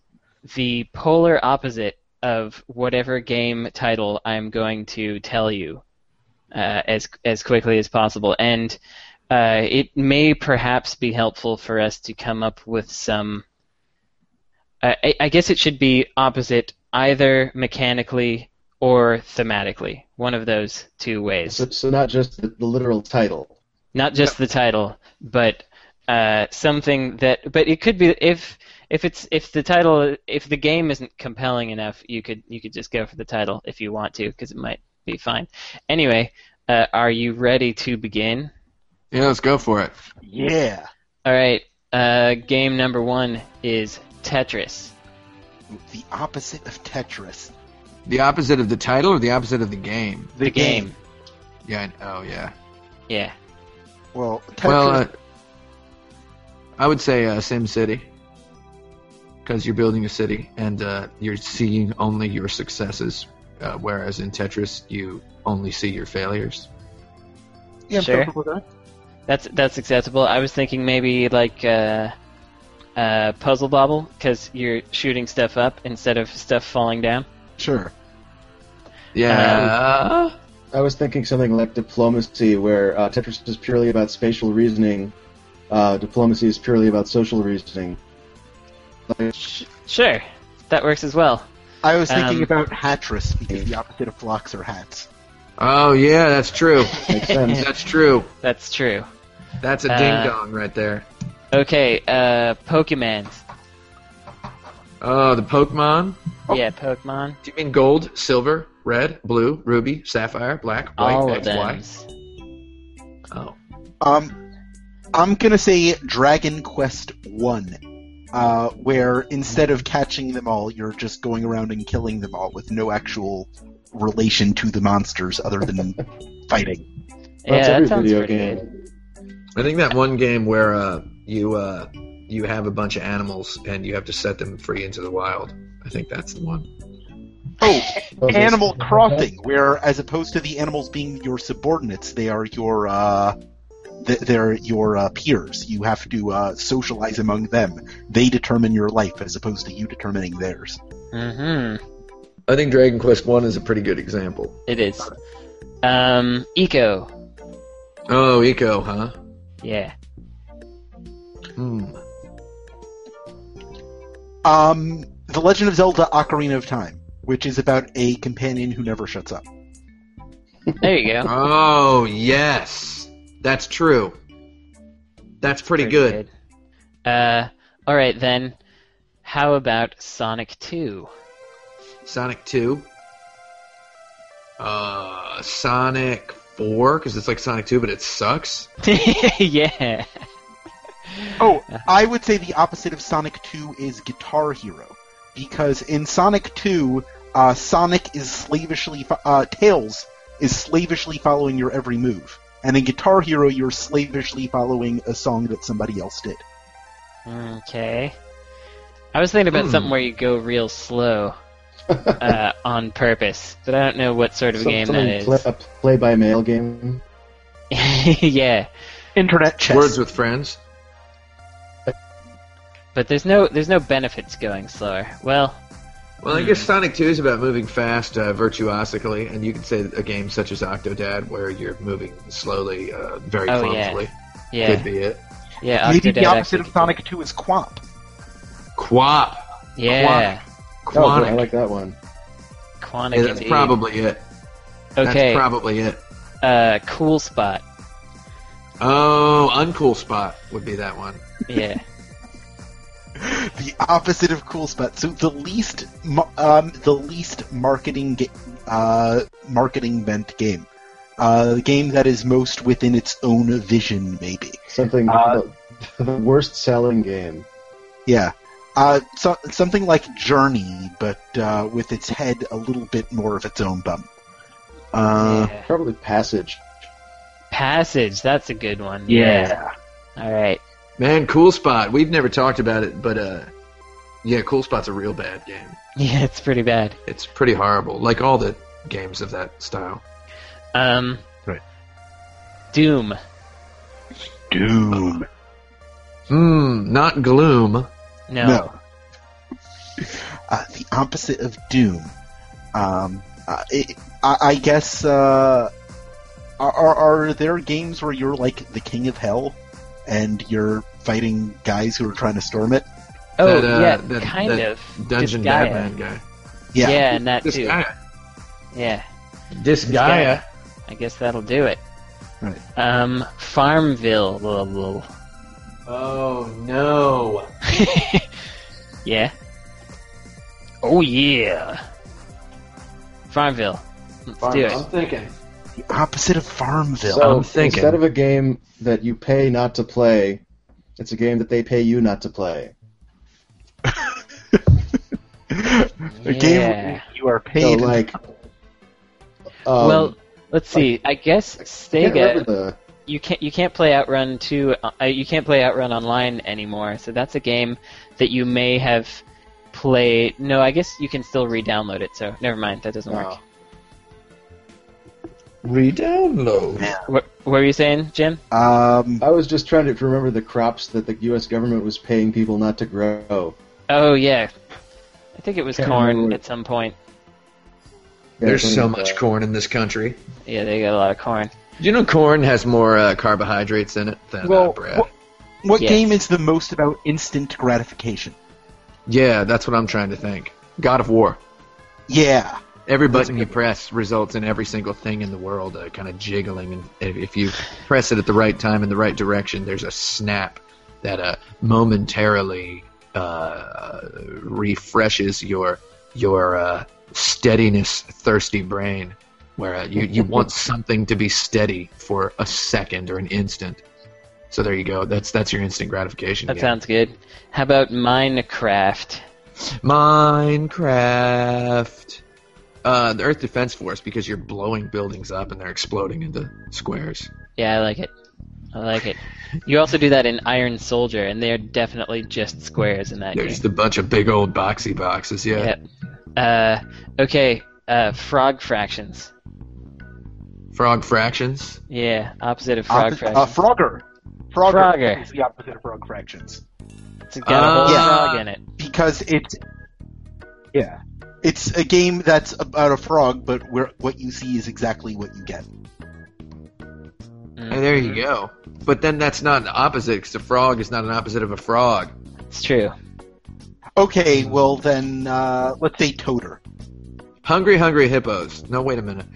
Speaker 2: the polar opposite of whatever game title I'm going to tell you uh, as as quickly as possible, and uh, it may perhaps be helpful for us to come up with some. Uh, I, I guess it should be opposite either mechanically or thematically, one of those two ways
Speaker 4: So, so not just the, the literal title.
Speaker 2: not just the title, but uh, something that. But it could be if if it's if the title if the game isn't compelling enough, you could you could just go for the title if you want to because it might be fine. Anyway, uh, are you ready to begin?
Speaker 1: Yeah, let's go for it.
Speaker 3: Yeah.
Speaker 2: All right. Uh, game number one is Tetris.
Speaker 3: The opposite of Tetris.
Speaker 1: The opposite of the title or the opposite of the game?
Speaker 2: The, game.
Speaker 1: Yeah. I- Oh yeah.
Speaker 2: Yeah.
Speaker 3: Well, Tetris.
Speaker 1: Well, uh, I would say uh, Sim City, because you're building a city and uh, you're seeing only your successes, uh, whereas in Tetris you only see your failures.
Speaker 3: yeah, I'm
Speaker 2: sure.
Speaker 3: that.
Speaker 2: That's that's acceptable. I was thinking maybe like uh, uh, Puzzle Bobble because you're shooting stuff up instead of stuff falling down.
Speaker 3: Sure.
Speaker 1: Yeah.
Speaker 4: I was thinking something like diplomacy, where uh, Tetris is purely about spatial reasoning. Uh, diplomacy is purely about social reasoning. Like,
Speaker 2: Sure, that works as well.
Speaker 3: I was thinking
Speaker 2: Um,
Speaker 3: about Hatris because the opposite of flocks are hats.
Speaker 1: oh yeah, that's true.
Speaker 4: makes sense.
Speaker 1: that's true.
Speaker 2: That's true.
Speaker 1: That's a
Speaker 2: Uh,
Speaker 1: ding dong right there.
Speaker 2: Okay, uh, Pokemon.
Speaker 1: Oh, the Pokemon.
Speaker 2: Yeah, Pokemon.
Speaker 1: Do you mean gold, silver, red, blue, ruby, sapphire, black, white,
Speaker 2: All of
Speaker 1: X,
Speaker 2: them.
Speaker 1: Y? Oh.
Speaker 3: Um, I'm gonna say Dragon Quest One, uh, where instead of catching them all, you're just going around and killing them all with no actual relation to the monsters other than fighting.
Speaker 2: Yeah,
Speaker 4: That's
Speaker 2: that
Speaker 4: every
Speaker 2: sounds
Speaker 4: video
Speaker 2: pretty
Speaker 4: game.
Speaker 2: good.
Speaker 1: I think that one game where uh, you uh, you have a bunch of animals and you have to set them free into the wild. I think that's the one.
Speaker 3: Oh,
Speaker 4: this-
Speaker 3: Animal Crossing, where as opposed to the animals being your subordinates, they are your uh, they're your uh, peers. You have to uh, socialize among them. They determine your life as opposed to you determining theirs.
Speaker 2: Mm-hmm.
Speaker 1: I think Dragon Quest One is a pretty good example.
Speaker 2: It is. Um, Ico.
Speaker 1: Oh, Ico, huh?
Speaker 2: Yeah.
Speaker 3: Um, The Legend of Zelda: Ocarina of Time, which is about a companion who never shuts up.
Speaker 2: There you go.
Speaker 1: Oh yes, that's true. That's pretty, good.
Speaker 2: good. Uh, all right then. How about Sonic 2?
Speaker 1: Sonic Two. Uh, Sonic Four, because it's like Sonic Two, but it sucks.
Speaker 2: yeah.
Speaker 3: Oh, I would say the opposite of Sonic 2 is Guitar Hero. Because in Sonic 2, uh, Sonic is slavishly, fo- uh, Tails is slavishly following your every move. And in Guitar Hero, you're slavishly following a song that somebody else did.
Speaker 2: Okay. I was thinking about
Speaker 1: Hmm.
Speaker 2: something where you go real slow uh, on purpose, but I don't know what sort of
Speaker 4: Some-
Speaker 2: game that is.
Speaker 4: Play, a play-by-mail game.
Speaker 2: yeah,
Speaker 3: Internet chess.
Speaker 1: Words with friends.
Speaker 2: But there's no there's no benefits going slower. Well,
Speaker 1: Well, I guess Sonic 2 is about moving fast uh, virtuosically, and you could say a game such as Octodad, where you're moving slowly, uh, very
Speaker 2: Oh,
Speaker 1: clumsily,
Speaker 2: yeah,
Speaker 1: could be it.
Speaker 2: yeah.
Speaker 3: Maybe the opposite of Sonic 2 is QWOP.
Speaker 1: QWOP.
Speaker 2: be- Yeah,
Speaker 4: Oh, I like that one.
Speaker 2: Quantic
Speaker 1: Yeah, that's
Speaker 2: indeed.
Speaker 1: probably it.
Speaker 2: okay.
Speaker 1: That's probably it.
Speaker 2: uh, cool spot.
Speaker 1: Oh, uncool spot would be that one.
Speaker 2: Yeah.
Speaker 3: the opposite of cool spot. So the least, um, the least marketing, ga- uh, marketing meant game. Uh, the game that is most within its own vision, maybe.
Speaker 4: Something
Speaker 3: Uh,
Speaker 4: the worst selling game.
Speaker 3: Yeah. Uh, so, something like Journey, but uh, with its head a little bit more of its own bum. Uh,
Speaker 2: yeah.
Speaker 4: Probably Passage.
Speaker 2: Passage. That's a good one.
Speaker 3: yeah.
Speaker 2: All right.
Speaker 1: Man, cool spot. We've never talked about it, but uh, yeah, cool spot's a real bad game.
Speaker 2: Yeah, it's pretty bad.
Speaker 1: It's pretty horrible, like all the games of that style.
Speaker 2: Um.
Speaker 3: Right.
Speaker 2: Doom.
Speaker 3: Doom.
Speaker 1: Hmm, not gloom.
Speaker 2: No.
Speaker 3: No. Uh, the opposite of Doom. Um, uh, it, I, I guess. Uh, are, are are there games where you're like the king of hell, and you're fighting guys who are trying to storm it?
Speaker 2: Oh
Speaker 1: That, uh,
Speaker 2: yeah,
Speaker 1: that-
Speaker 2: kind
Speaker 1: that
Speaker 2: of.
Speaker 1: Dungeon
Speaker 2: Disgaea.
Speaker 1: Batman guy.
Speaker 2: Yeah,
Speaker 3: Yeah.
Speaker 2: and that
Speaker 1: This
Speaker 2: too.
Speaker 1: guy.
Speaker 2: Yeah.
Speaker 1: This
Speaker 2: Disgaea. I guess that'll do it.
Speaker 3: Right.
Speaker 2: Um, Farmville. Lol, lol.
Speaker 1: Oh no.
Speaker 2: yeah. Oh yeah. Farmville. Let's do
Speaker 1: I'm thinking.
Speaker 3: The opposite of Farmville.
Speaker 4: So
Speaker 1: I'm thinking.
Speaker 4: instead of a game that you pay not to play, it's a game that they pay you not to play.
Speaker 3: a game
Speaker 2: Yeah.
Speaker 3: where you are
Speaker 4: So
Speaker 3: paid.
Speaker 4: like, um,
Speaker 2: well, let's see. I guess
Speaker 4: I can't
Speaker 2: Sega.
Speaker 4: the
Speaker 2: You can't. You can't play Outrun two. Uh, you can't play Outrun online anymore. So that's a game that you may have played. No, I guess you can still re-download it. So never mind. That doesn't work.
Speaker 4: Wow.
Speaker 1: Re-download.
Speaker 2: What, what were you saying, Jim?
Speaker 3: Um,
Speaker 4: I was just trying to remember the crops that the U.S. government was paying people not to grow.
Speaker 2: Oh yeah. I think it was
Speaker 4: Can't
Speaker 2: corn
Speaker 4: remember.
Speaker 2: at some point.
Speaker 4: Yeah,
Speaker 1: There's so much
Speaker 4: that.
Speaker 1: corn in this country.
Speaker 2: Yeah, they got a lot of corn.
Speaker 1: Do you know corn has more uh, carbohydrates in it than uh, bread?
Speaker 3: what, what
Speaker 2: Yes.
Speaker 3: game is the most about instant gratification?
Speaker 1: Yeah, that's what I'm trying to think. God of War.
Speaker 3: Yeah.
Speaker 1: Every button you press results in every single thing in the world uh, kind of jiggling, and if, you press it at the right time in the right direction, there's a snap that uh, momentarily uh, refreshes your your uh, steadiness thirsty brain, where uh, you you want something to be steady for a second or an instant. So there you go. That's that's your instant gratification.
Speaker 2: That
Speaker 1: game.
Speaker 2: sounds good. How about Minecraft?
Speaker 1: Minecraft. Uh, the Earth Defense Force because you're blowing buildings up and they're exploding into squares.
Speaker 2: Yeah, I like it. I like it. You also do that in Iron Soldier, and they're definitely just squares in that
Speaker 1: They're
Speaker 2: game.
Speaker 1: just a bunch of big old boxy boxes. Yeah.
Speaker 2: Yeah. Uh, okay. Uh, frog fractions.
Speaker 1: Frog fractions.
Speaker 2: Yeah, opposite of frog
Speaker 3: Oppo-
Speaker 2: fractions.
Speaker 3: uh, Frogger. Frogger.
Speaker 2: Frogger.
Speaker 3: is the opposite of frog fractions.
Speaker 2: it's got a whole
Speaker 1: Uh,
Speaker 2: frog in it.
Speaker 3: because it's yeah, it's a game that's about a frog, but where what you see is exactly what you get.
Speaker 1: And there you go. But then that's not an opposite because a frog is not an opposite of a frog.
Speaker 2: It's true.
Speaker 3: Okay, well then uh, let's say Toter.
Speaker 1: Hungry, hungry hippos. No, wait a minute.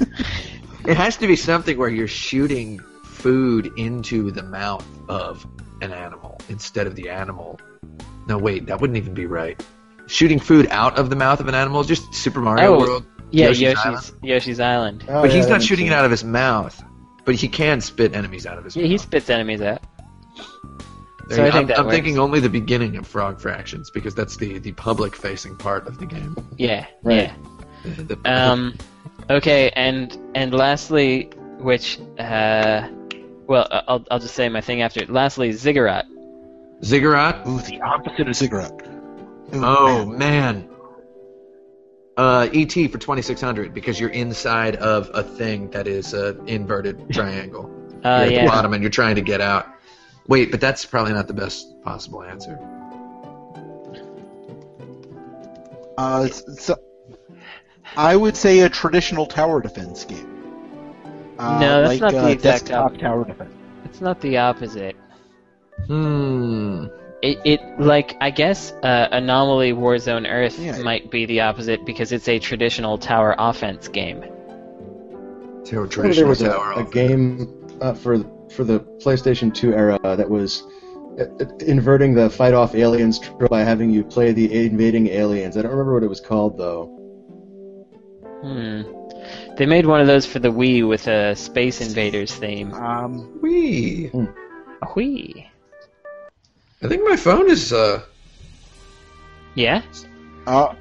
Speaker 1: it has to be something where you're shooting food into the mouth of an animal instead of the animal. No, wait, that wouldn't even be right. Shooting food out of the mouth of an animal, just Super Mario
Speaker 2: Oh,
Speaker 1: World.
Speaker 2: Yeah,
Speaker 1: Yoshi's
Speaker 2: Yoshi's
Speaker 1: Island?
Speaker 2: Yoshi's Island.
Speaker 4: Oh,
Speaker 1: but
Speaker 4: yeah,
Speaker 1: he's not
Speaker 4: makes
Speaker 1: shooting it out of his mouth. But he can spit enemies out of his
Speaker 2: Yeah,
Speaker 1: mouth.
Speaker 2: he spits enemies out.
Speaker 1: There
Speaker 2: so I think
Speaker 1: I'm, I'm thinking only the beginning of Frog Fractions because that's the, the public facing part of the game.
Speaker 2: Yeah,
Speaker 4: Right.
Speaker 2: yeah.
Speaker 1: The- the-
Speaker 2: Um, okay, and and lastly, which uh, well, I'll I'll just say my thing after. Lastly, Ziggurat.
Speaker 1: Ziggurat.
Speaker 3: Ooh, the opposite of Ziggurat.
Speaker 1: Oh
Speaker 3: man.
Speaker 1: man. Uh, ET for 2600 because you're inside of a thing that is an inverted triangle.
Speaker 2: Uh,
Speaker 1: you're at
Speaker 2: yeah.
Speaker 1: the bottom and you're trying to get out. Wait, but that's probably not the best possible answer.
Speaker 3: Uh, so, I would say a traditional tower defense game. Uh,
Speaker 2: No, that's
Speaker 3: like,
Speaker 2: not the
Speaker 3: uh,
Speaker 2: exact
Speaker 3: desktop
Speaker 2: opposite.
Speaker 3: tower defense.
Speaker 2: It's not the opposite.
Speaker 1: Hmm.
Speaker 2: It, it like I guess uh, Anomaly Warzone Earth
Speaker 3: Yeah.
Speaker 2: might be the opposite because it's a traditional tower offense game.
Speaker 1: Tower
Speaker 4: Well, there was a,
Speaker 1: tower.
Speaker 4: a
Speaker 1: offense.
Speaker 4: game uh, for for the PlayStation 2 era that was uh, uh, inverting the fight off aliens trope by having you play the invading aliens. I don't remember what it was called though.
Speaker 2: Hmm. They made one of those for the Wii with a Space Invaders theme.
Speaker 3: Um,
Speaker 1: Wee.
Speaker 2: A Wii.
Speaker 1: I think my phone is uh
Speaker 2: Yeah.
Speaker 3: uh,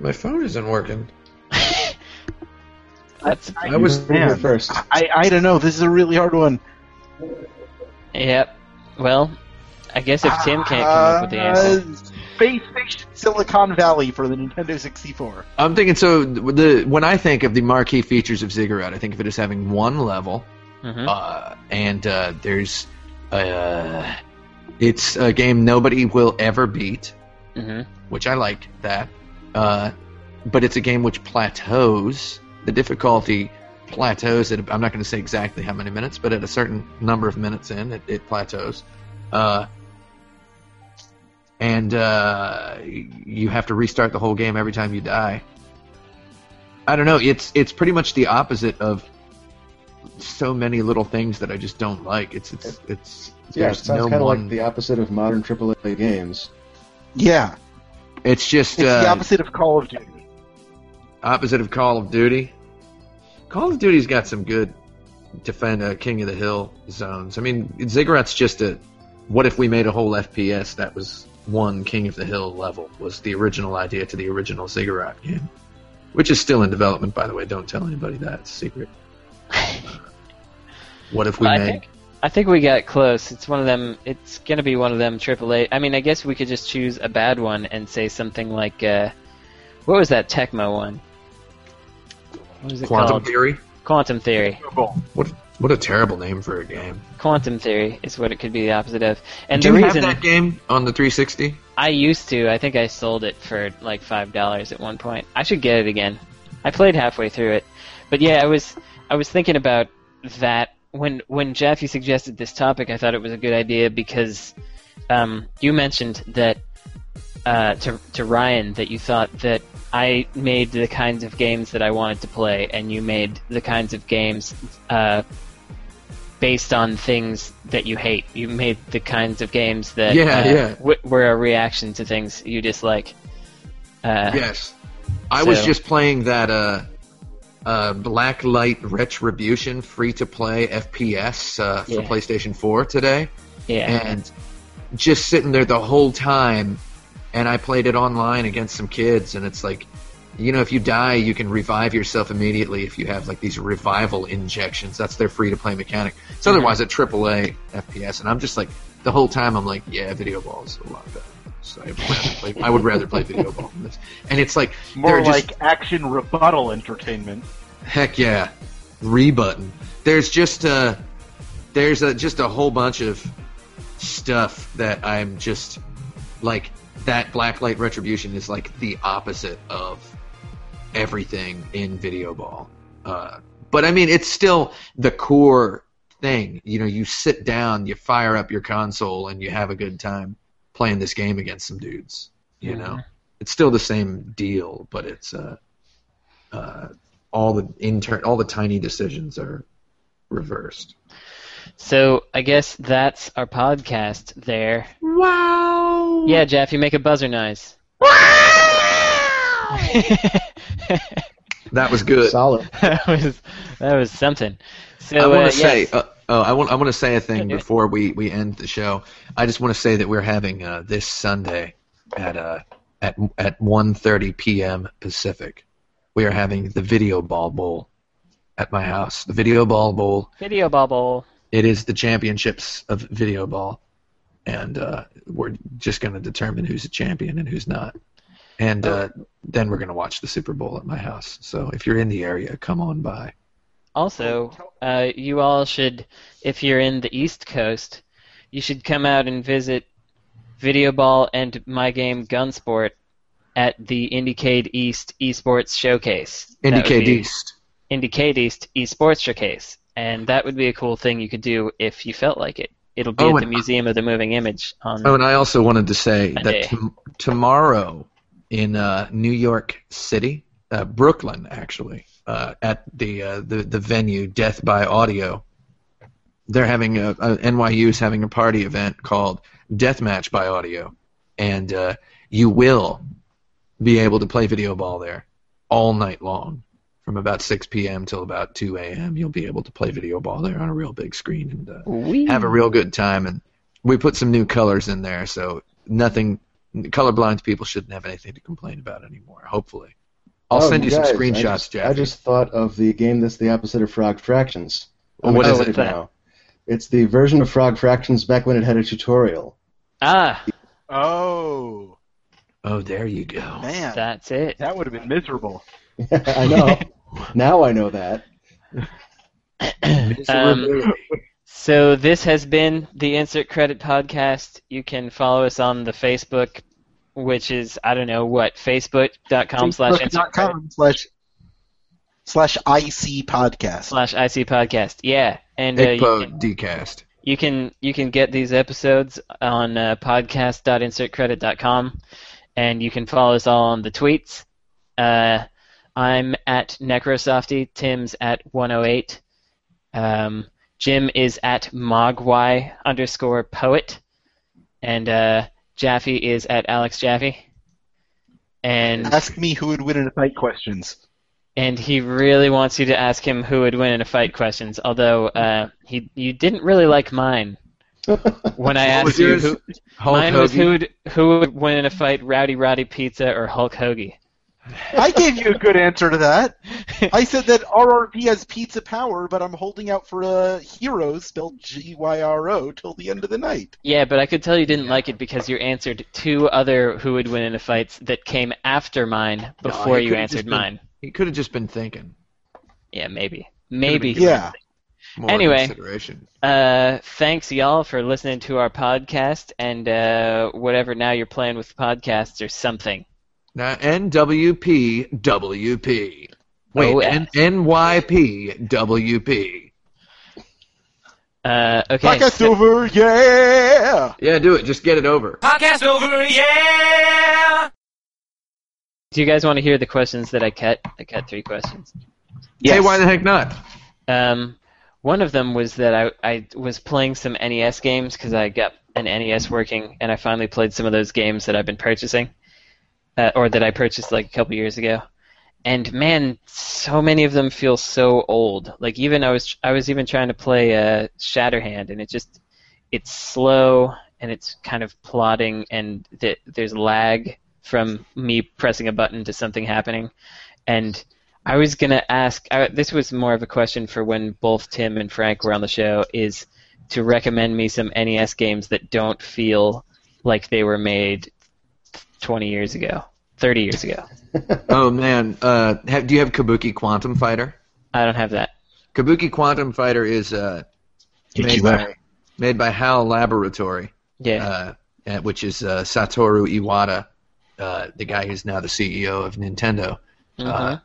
Speaker 1: my phone isn't working.
Speaker 2: That's
Speaker 1: I was
Speaker 4: You
Speaker 3: man.
Speaker 4: first.
Speaker 3: I, I don't know. This is a really hard one.
Speaker 2: yep. Well, I guess if Tim can't come up with the answer.
Speaker 3: Uh, Space Station Silicon Valley for the Nintendo 64.
Speaker 1: I'm thinking so. The when I think of the marquee features of Ziggurat, I think of it as having one level,
Speaker 2: hmm
Speaker 1: uh, and uh, there's uh, it's a game nobody will ever beat,
Speaker 2: hmm
Speaker 1: which I like that. Uh, but it's a game which plateaus. The difficulty plateaus at I'm not going to say exactly how many minutes, but at a certain number of minutes in, it, it plateaus. Uh, and uh, you have to restart the whole game every time you die. I don't know. It's it's pretty much the opposite of so many little things that I just don't like. It's it's it's
Speaker 4: Yeah, it sounds
Speaker 1: no
Speaker 4: kind of
Speaker 1: one.
Speaker 4: like the opposite of modern AAA games.
Speaker 3: Yeah,
Speaker 1: it's just
Speaker 3: it's
Speaker 1: uh,
Speaker 3: the opposite of Call of Duty.
Speaker 1: opposite of Call of Duty. Call of Duty's got some good defend uh, King of the Hill zones. I mean, Ziggurat's just a. What if we made a whole FPS that was one King of the Hill level? Was the original idea to the original Ziggurat game, which is still in development, by the way. Don't tell anybody that it's a secret. What if we
Speaker 2: I
Speaker 1: made?
Speaker 2: I think we got close. It's one of them. It's gonna be one of them AAA. I mean, I guess we could just choose a bad one and say something like, uh, what was that Tecmo one? What was it
Speaker 1: Quantum
Speaker 2: called?
Speaker 1: Theory?
Speaker 2: Quantum Theory.
Speaker 1: What what a terrible name for a game.
Speaker 2: Quantum Theory is what it could be the opposite of. And
Speaker 1: Do
Speaker 2: the
Speaker 1: you
Speaker 2: reason
Speaker 1: have that game on the 360?
Speaker 2: I used to, I think I sold it for like five dollars at one point. I should get it again. I played halfway through it, but yeah, I was I was thinking about that when when Jeff you suggested this topic. I thought it was a good idea because um, you mentioned that uh, to to Ryan that you thought that I made the kinds of games that I wanted to play, and you made the kinds of games uh, based on things that you hate. You made the kinds of games that
Speaker 1: Yeah,
Speaker 2: uh,
Speaker 1: yeah.
Speaker 2: w- were a reaction to things you dislike. Uh,
Speaker 1: Yes. I was just playing that uh, uh, Blacklight Retribution free to play FPS uh, for
Speaker 2: Yeah.
Speaker 1: PlayStation 4 today,
Speaker 2: yeah.
Speaker 1: and just sitting there the whole time. And I played it online against some kids, and it's like, you know, if you die, you can revive yourself immediately if you have like these revival injections. That's their free to play mechanic. It's otherwise a AAA FPS, and I'm just like the whole time I'm like, yeah, video balls a lot better. So I would rather play, I would rather play video ball than this. And it's like
Speaker 3: More
Speaker 1: just
Speaker 3: like action rebuttal entertainment.
Speaker 1: heck yeah, rebutton. There's just uh there's a, just a whole bunch of stuff that I'm just like that Blacklight Retribution is like the opposite of everything in video ball. Uh, but I mean, it's still the core thing. You know, you sit down, you fire up your console, and you have a good time playing this game against some dudes. You know,
Speaker 2: Mhm.
Speaker 1: it's still the same deal, but it's uh, uh, all the intern, all the tiny decisions are reversed.
Speaker 2: So I guess that's our podcast there.
Speaker 1: Wow!
Speaker 2: Yeah, Jeff, you make a buzzer noise. Wow.
Speaker 1: that was good.
Speaker 4: Solid.
Speaker 2: that was that was something. So
Speaker 1: I want
Speaker 2: uh,
Speaker 1: to say,
Speaker 2: yes.
Speaker 1: uh, oh, I want, I want to say a thing
Speaker 2: Yeah.
Speaker 1: before we, we end the show. I just want to say that we're having uh, this Sunday at uh, at at 1:30 p.m. Pacific. We are having the Video Ball Bowl at my house. The Video Ball Bowl.
Speaker 2: video Ball Bowl.
Speaker 1: It is the championships of video ball, and uh, we're just going to determine who's a champion and who's not. And uh, then we're going to watch the Super Bowl at my house. So if you're in the area, come on by.
Speaker 2: Also, uh, you all should, if you're in the East Coast, you should come out and visit Video Ball and my game Gunsport at the Indiecade East Esports Showcase. That would
Speaker 1: Indiecade
Speaker 2: be-
Speaker 1: East.
Speaker 2: Indiecade East Esports Showcase, and that would be a cool thing you could do if you felt like it. It'll be
Speaker 1: Oh,
Speaker 2: at the
Speaker 1: and-
Speaker 2: Museum of the Moving Image on.
Speaker 1: Oh, and I also wanted to say
Speaker 2: Monday.
Speaker 1: that tom- tomorrow in uh, New York City, uh, Brooklyn, actually, uh, at the, uh, the the venue Death by Audio, they're having a, a NYU's having a party event called Deathmatch by Audio, and uh, you will be able to play video ball there all night long. From about 6 p.m. till about 2 a.m., you'll be able to play video ball there on a real big screen and uh, have a real good time. And we put some new colors in there, so nothing. Colorblind people shouldn't have anything to complain about anymore. Hopefully, I'll
Speaker 4: Oh,
Speaker 1: send you
Speaker 4: guys,
Speaker 1: some
Speaker 4: I
Speaker 1: screenshots,
Speaker 4: just,
Speaker 1: Jack.
Speaker 4: I just thought of the game that's the opposite of Frog Fractions.
Speaker 1: Well, what
Speaker 2: it?
Speaker 4: excited now. It's the version of Frog Fractions back when it had a tutorial.
Speaker 2: Ah,
Speaker 5: Oh
Speaker 1: Oh, there you go.
Speaker 5: man,
Speaker 2: that's it.
Speaker 5: that would have been miserable.
Speaker 4: I know. now I know that.
Speaker 2: Um, So this has been the Insert Credit Podcast. You can follow us on the Facebook, which is I don't know what facebook.com slash insert credit
Speaker 3: Facebook.com slash slash IC podcast.
Speaker 2: slash IC Podcast. Yeah, and uh, you, can,
Speaker 1: decast.
Speaker 2: you can you can get these episodes on uh, podcast.insertcredit.com, and you can follow us all on the tweets. Uh, I'm at Necrosofty. Tim's at 108. Um, Jim is at Mogwai underscore poet, and uh, Jaffe is at Alex Jaffe. And
Speaker 3: Ask me who would win in a fight questions.
Speaker 2: and he really wants you to ask him who would win in a fight questions. Although uh, he you didn't really like mine when I
Speaker 1: What was
Speaker 2: asked you who.
Speaker 1: Hulk
Speaker 2: mine was who would who would win in a fight, Rowdy Roddy Pizza or Hulk Hoagie.
Speaker 3: I gave you a good answer to that. I said that RRP has pizza power, but I'm holding out for a hero spelled G Y R O till the end of the night.
Speaker 2: Yeah, but I could tell you didn't like it because you answered two other who would win in a fights that came after mine before
Speaker 1: it
Speaker 2: you answered
Speaker 1: been-
Speaker 2: mine.
Speaker 1: He could have just been thinking.
Speaker 2: Yeah, maybe. Maybe.
Speaker 1: been
Speaker 3: Yeah.
Speaker 1: More
Speaker 2: Anyway.
Speaker 1: consideration.
Speaker 2: Uh, thanks y'all for listening to our podcast and uh, whatever now you're playing with podcasts or something.
Speaker 1: Now NWP WP. Wait,
Speaker 2: Oh,
Speaker 1: N- NYP WP.
Speaker 2: Uh, okay.
Speaker 3: Podcast
Speaker 2: so-
Speaker 3: over, yeah!
Speaker 1: Yeah, do it. Just get it over.
Speaker 6: Podcast over, yeah!
Speaker 2: do you guys want to hear the questions that I cut? I cut three questions.
Speaker 1: Hey, why the heck not?
Speaker 2: Um, one of them was that I, I was playing some NES games because I got an NES working, and I finally played some of those games that I've been purchasing, uh, or that I purchased like a couple years ago. And man, so many of them feel so old. Like even I was I was even trying to play uh, Shatterhand, and it just it's slow and it's kind of plodding, and th- there's lag from me pressing a button to something happening, and I was gonna ask. I, this was more of a question for when both Tim and Frank were on the show. Is to recommend me some NES games that don't feel like they were made 20 years ago, 30 years ago.
Speaker 1: Oh man, uh, have, do you have Kabuki Quantum Fighter?
Speaker 2: I don't have that.
Speaker 1: Kabuki Quantum Fighter is uh, made by made by HAL Laboratory,
Speaker 2: Yeah.
Speaker 1: uh, uh, which is uh, Satoru Iwata, uh, the guy who's now the CEO of Nintendo. Uh,
Speaker 2: Mhm.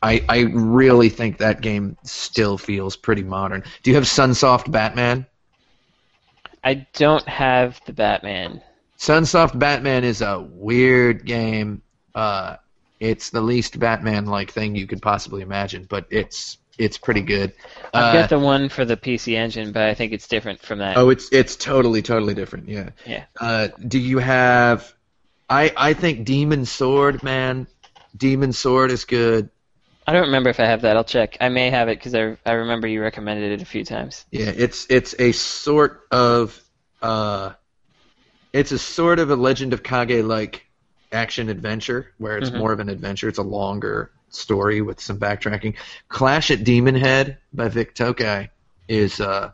Speaker 1: I I really think that game still feels pretty modern. Do you have Sunsoft Batman?
Speaker 2: I don't have the Batman.
Speaker 1: Sunsoft Batman is a weird game. Uh, it's the least Batman-like thing you could possibly imagine, but it's it's pretty good.
Speaker 2: I've
Speaker 1: Uh,
Speaker 2: got the one for the PC Engine, but I think it's different from that.
Speaker 1: Oh, it's it's totally totally different. Yeah.
Speaker 2: Yeah.
Speaker 1: Uh, do you have? I I think Demon Sword, man. Demon Sword is good.
Speaker 2: I don't remember if I have that. I'll check. I may have it because I, I remember you recommended it a few times.
Speaker 1: Yeah, it's it's a sort of uh, it's a sort of a Legend of Kage like action adventure where it's
Speaker 2: Mhm.
Speaker 1: more of an adventure. It's a longer story with some backtracking. Clash at Demon Head by Vic Tokai is uh,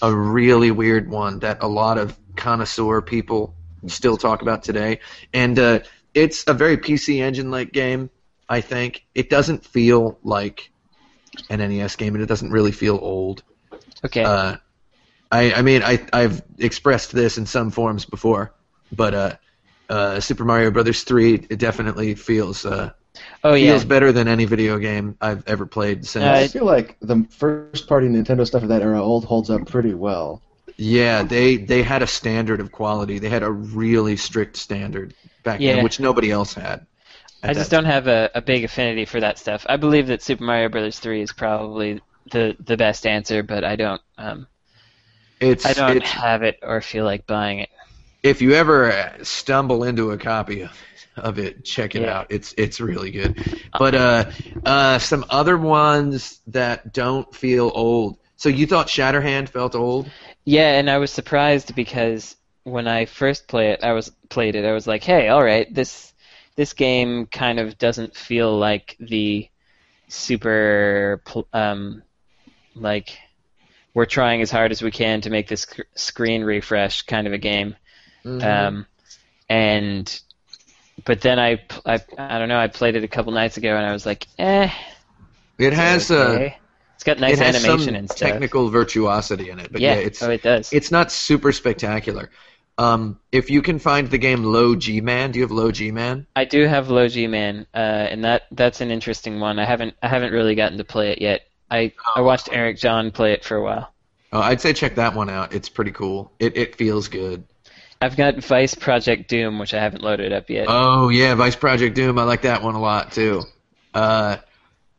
Speaker 1: a really weird one that a lot of connoisseur people still talk about today, and uh, it's a very PC Engine like game. I think it doesn't feel like an NES game, and it doesn't really feel old.
Speaker 2: Okay.
Speaker 1: Uh, I, I mean, I, I've expressed this in some forms before, but uh, uh, Super Mario Brothers 3 it definitely feels uh,
Speaker 2: oh yeah.
Speaker 1: feels better than any video game I've ever played since.
Speaker 2: Uh,
Speaker 4: I feel like the first party Nintendo stuff of that era old holds up pretty well.
Speaker 1: yeah, they they had a standard of quality. They had a really strict standard back
Speaker 2: Yeah.
Speaker 1: then, which nobody else had.
Speaker 2: I just don't have a, a big affinity for that stuff. I believe that Super Mario Brothers 3 is probably the the best answer, but I don't um
Speaker 1: It's
Speaker 2: I don't
Speaker 1: it's
Speaker 2: have it or feel like buying it.
Speaker 1: if you ever stumble into a copy of, of it, check it
Speaker 2: Yeah.
Speaker 1: out. It's it's really good. But uh, uh, some other ones that don't feel old. So you thought Shatterhand felt old?
Speaker 2: Yeah, and I was surprised because when I first play it, I was played it. I was like, "Hey, all right, this this game kind of doesn't feel like the super um like we're trying as hard as we can to make this sc- screen refresh kind of a game."
Speaker 1: Mm-hmm.
Speaker 2: Um, and but then I, I I don't know. I played it a couple nights ago, and I was like, "Eh."
Speaker 1: it has uh,
Speaker 2: okay. It's got nice
Speaker 1: it has
Speaker 2: animation
Speaker 1: some
Speaker 2: and stuff.
Speaker 1: technical virtuosity in it. But yeah,
Speaker 2: yeah,
Speaker 1: it's
Speaker 2: oh, it does.
Speaker 1: it's not super spectacular. Um, if you can find the game Low G Man, do you have Low G Man?
Speaker 2: I do have Low G Man, uh, and that that's an interesting one. I haven't I haven't really gotten to play it yet. I I watched Eric John play it for a while.
Speaker 1: Oh, I'd say check that one out. It's pretty cool. It it feels good.
Speaker 2: I've got Vice Project Doom, which I haven't loaded up yet.
Speaker 1: Oh yeah, Vice Project Doom. I like that one a lot too. Uh,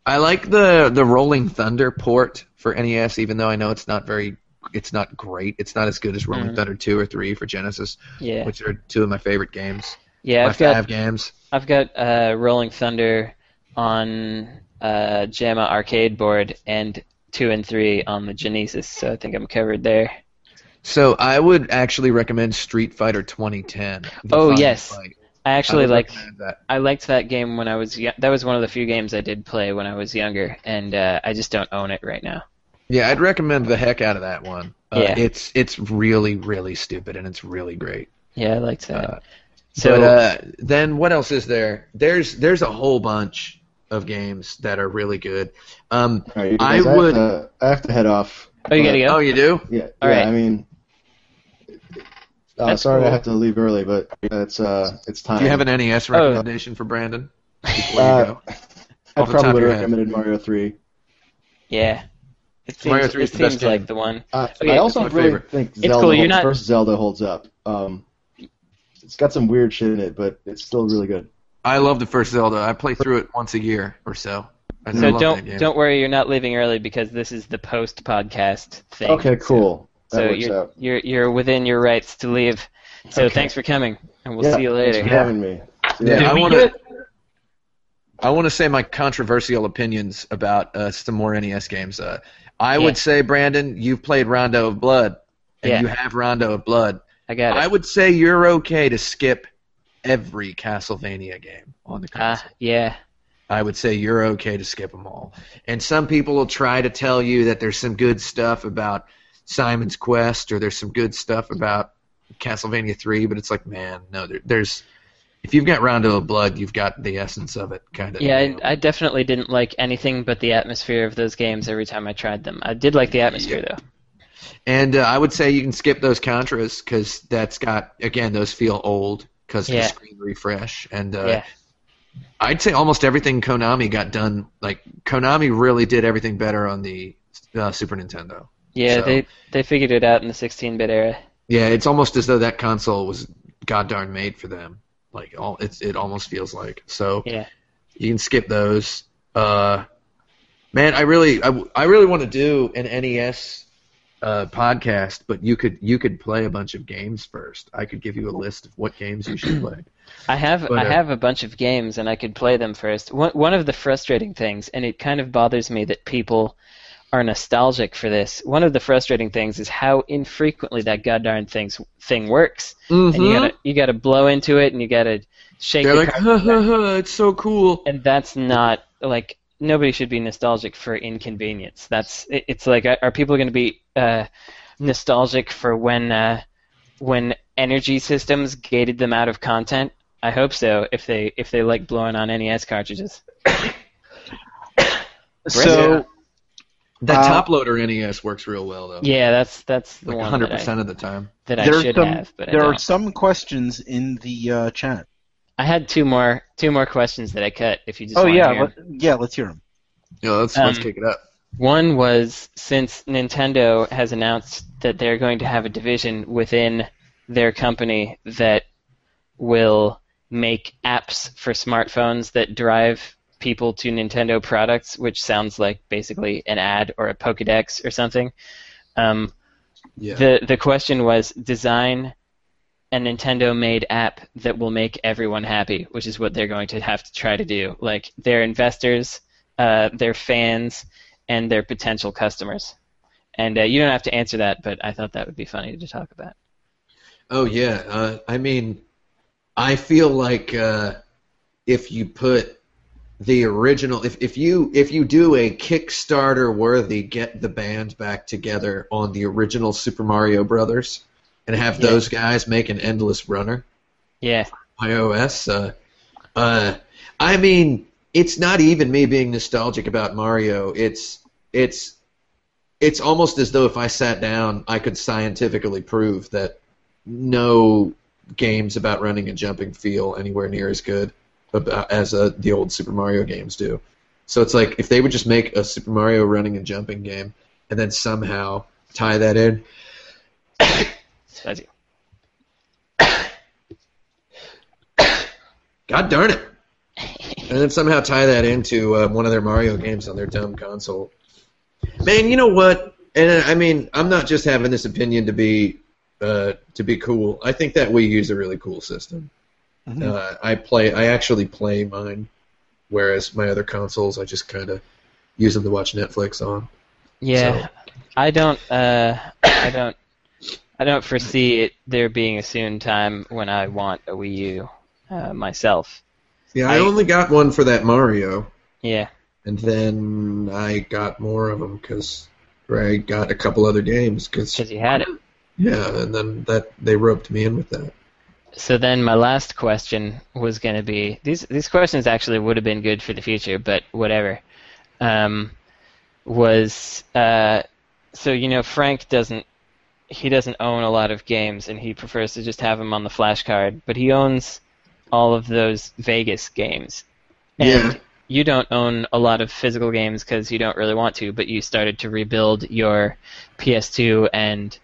Speaker 1: I like the the Rolling Thunder port for NES, even though I know it's not very, it's not great. It's not as good as Rolling
Speaker 2: Mhm.
Speaker 1: Thunder two or three for Genesis,
Speaker 2: yeah,
Speaker 1: which are two of my favorite games.
Speaker 2: yeah.
Speaker 1: my
Speaker 2: I've got
Speaker 1: five games.
Speaker 2: I've got uh, Rolling Thunder on uh, JAMMA arcade board and two and three on the Genesis, so I think I'm covered there.
Speaker 1: So I would actually recommend Street Fighter 2010.
Speaker 2: Oh, yes.
Speaker 1: Fight.
Speaker 2: I
Speaker 1: I
Speaker 2: actually
Speaker 1: would
Speaker 2: like
Speaker 1: that.
Speaker 2: I liked that game when I was young. That was one of the few games I did play when I was younger, and uh, I just don't own it right now.
Speaker 1: Yeah, I'd recommend the heck out of that one. Uh,
Speaker 2: Yeah.
Speaker 1: It's it's really really stupid and it's really great.
Speaker 2: Yeah, I liked that.
Speaker 1: Uh,
Speaker 2: so
Speaker 1: but uh, then what else is there? There's there's a whole bunch of games that are really good. Um,
Speaker 4: All right, you
Speaker 1: I
Speaker 4: guys, I,
Speaker 1: would-
Speaker 4: Have to, I have to head off.
Speaker 2: oh, you
Speaker 4: but-
Speaker 2: gotta go.
Speaker 1: oh, you do?
Speaker 4: Yeah,
Speaker 2: All
Speaker 4: yeah.
Speaker 2: right.
Speaker 4: I mean, uh, sorry
Speaker 2: cool.
Speaker 4: I have to leave early, but it's uh, it's time.
Speaker 1: Do you have an NES
Speaker 2: Oh.
Speaker 1: recommendation for Brandon before
Speaker 4: Uh. I
Speaker 1: the top
Speaker 4: probably
Speaker 1: of
Speaker 4: would
Speaker 1: your
Speaker 4: have recommended Mario Three.
Speaker 2: Yeah. It seems,
Speaker 1: Mario 3 is
Speaker 2: it
Speaker 1: the best
Speaker 2: seems like
Speaker 1: game.
Speaker 2: the one.
Speaker 4: Uh,
Speaker 2: Okay,
Speaker 4: I also
Speaker 1: that's my
Speaker 4: really
Speaker 1: favorite.
Speaker 4: think
Speaker 2: It's
Speaker 4: Zelda,
Speaker 2: cool, you're
Speaker 4: holds-
Speaker 2: not-
Speaker 4: first Zelda holds up. Um, it's got some weird shit in it, but it's still really good.
Speaker 1: I love the first Zelda. I play through it once a year or so. I
Speaker 2: So don't don't worry, you're not leaving early because this is the post podcast thing.
Speaker 4: Okay, cool. That
Speaker 2: So
Speaker 4: works
Speaker 2: you're
Speaker 4: out.
Speaker 2: you're you're within your rights to leave. So
Speaker 4: Okay.
Speaker 2: thanks for coming, and we'll
Speaker 4: yeah,
Speaker 2: see you
Speaker 4: Thanks
Speaker 2: later.
Speaker 4: for having me. See
Speaker 1: Yeah,
Speaker 4: later.
Speaker 1: I want to. I want to say my controversial opinions about uh, some more NES games. Uh, I
Speaker 2: Yeah.
Speaker 1: would say, Brandon, you've played Rondo of Blood, and
Speaker 2: Yeah.
Speaker 1: you have Rondo of Blood.
Speaker 2: I got it.
Speaker 1: I would say you're okay to skip every Castlevania game on the
Speaker 2: Ah,
Speaker 1: console.
Speaker 2: yeah.
Speaker 1: I would say you're okay to skip them all. And some people will try to tell you that there's some good stuff about Simon's Quest or there's some good stuff about Castlevania 3, but it's like, man, no, there, there's. If you've got Rondo of Blood, you've got the essence of it, kind of.
Speaker 2: Yeah, I, I definitely didn't like anything but the atmosphere of those games every time I tried them. I did like the atmosphere though.
Speaker 1: And uh, I would say you can skip those Contras because that's got again those feel old because
Speaker 2: Yeah.
Speaker 1: the screen refresh and uh,
Speaker 2: Yeah.
Speaker 1: I'd say almost everything Konami got done. Like Konami really did everything better on the uh, Super Nintendo.
Speaker 2: Yeah,
Speaker 1: So-
Speaker 2: they they figured it out in the 16-bit era.
Speaker 1: Yeah, it's almost as though that console was god darn made for them. Like all it's it almost feels like. So
Speaker 2: Yeah.
Speaker 1: you can skip those. Uh, man, I really I, I really want to do an NES uh, podcast, but you could you could play a bunch of games first. I could give you a list of what games you should play.
Speaker 2: I have
Speaker 1: But,
Speaker 2: I
Speaker 1: uh,
Speaker 2: have a bunch of games and I could play them first. One one of the frustrating things, and it kind of bothers me that people are nostalgic for this. One of the frustrating things is how infrequently that goddamn things thing works. And you gotta you gotta blow into it and you gotta shake
Speaker 1: Mm-hmm. They're
Speaker 2: the
Speaker 1: like, ha, ha, ha, it's so cool.
Speaker 2: and that's not like nobody should be nostalgic for inconvenience. That's it, it's like are are people going to be uh, nostalgic for when uh, when energy systems gated them out of content? I hope so. If they if they like blowing on NES cartridges.
Speaker 3: So
Speaker 1: That
Speaker 3: Uh,
Speaker 1: top loader NES works real well though.
Speaker 2: Yeah, that's that's the
Speaker 1: like
Speaker 2: one
Speaker 1: 100
Speaker 2: that I,
Speaker 1: percent of the time.
Speaker 2: that I
Speaker 3: there are
Speaker 2: should
Speaker 3: some
Speaker 2: have, but
Speaker 3: there are
Speaker 2: don't.
Speaker 3: some questions in the uh, chat.
Speaker 2: I had two more two more questions that I cut. If you just
Speaker 3: Oh
Speaker 2: wanna
Speaker 3: yeah, let, yeah. Let's hear them.
Speaker 1: Yeah, let's let's
Speaker 2: Um,
Speaker 1: kick it up.
Speaker 2: One was since Nintendo has announced that they're going to have a division within their company that will make apps for smartphones that drive people to Nintendo products, which sounds like basically an ad or a Pokedex or something. Um,
Speaker 1: Yeah.
Speaker 2: The the question was design a Nintendo made app that will make everyone happy, which is what they're going to have to try to do. Like their investors, uh, their fans, and their potential customers. And uh, you don't have to answer that, but I thought that would be funny to talk about.
Speaker 1: Oh yeah, uh, I mean, I feel like uh, if you put the original, if, if you if you do a Kickstarter worthy get the band back together on the original Super Mario Brothers, and have
Speaker 2: Yeah.
Speaker 1: those guys make an endless runner
Speaker 2: Yeah,
Speaker 1: iOS, uh, uh, I mean, it's not even me being nostalgic about Mario. It's it's it's almost as though if I sat down, I could scientifically prove that no games about running and jumping feel anywhere near as good about, as uh, the old Super Mario games do. So it's like if they would just make a Super Mario running and jumping game and then somehow tie that in.
Speaker 2: Fuzzy.
Speaker 1: God darn it! and then somehow tie that into uh, one of their Mario games on their dumb console. Man, you know what? And uh, I mean, I'm not just having this opinion to be uh, to be cool. I think that Wii U's a really cool system.
Speaker 3: Mhm.
Speaker 1: Uh, I play. I actually play mine, whereas my other consoles, I just kind of use them to watch Netflix on.
Speaker 2: Yeah,
Speaker 1: So-
Speaker 2: I don't. Uh, I don't. I don't foresee it there being a soon time when I want a Wii U uh, myself.
Speaker 1: Yeah, I
Speaker 2: I-
Speaker 1: only got one for that Mario,
Speaker 2: Yeah,
Speaker 1: and then I got more of them because I got a couple other games. Cause,
Speaker 2: because you had it.
Speaker 1: yeah, and then that they roped me in with that.
Speaker 2: So then my last question was going to be these these questions actually would have been good for the future, but whatever. Um, was uh, so you know Frank doesn't he doesn't own a lot of games and he prefers to just have them on the flash card, but he owns all of those Vegas games. And
Speaker 1: Yeah.
Speaker 2: you don't own a lot of physical games because you don't really want to, but you started to rebuild your PS2 and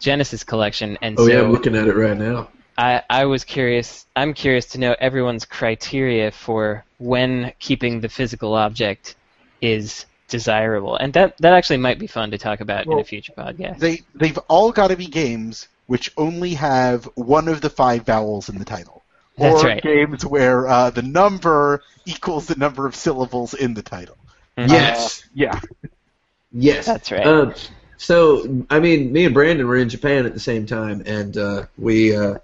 Speaker 2: Genesis collection, and
Speaker 1: Oh
Speaker 2: so
Speaker 1: yeah, I'm looking at it right now.
Speaker 2: I, I was curious. I'm curious to know everyone's criteria for when keeping the physical object is desirable, and that that actually might be fun to talk about in a future podcast.
Speaker 3: They they've all got to be games which only have one of the five vowels in the title,
Speaker 2: That's
Speaker 3: or
Speaker 2: right.
Speaker 3: games where uh, the number equals the number of syllables in the title.
Speaker 2: Mhm.
Speaker 1: Yes,
Speaker 3: Yeah,
Speaker 1: yes,
Speaker 2: That's right.
Speaker 1: Um, so I mean, me and Brandon were in Japan at the same time, and uh, we. Uh,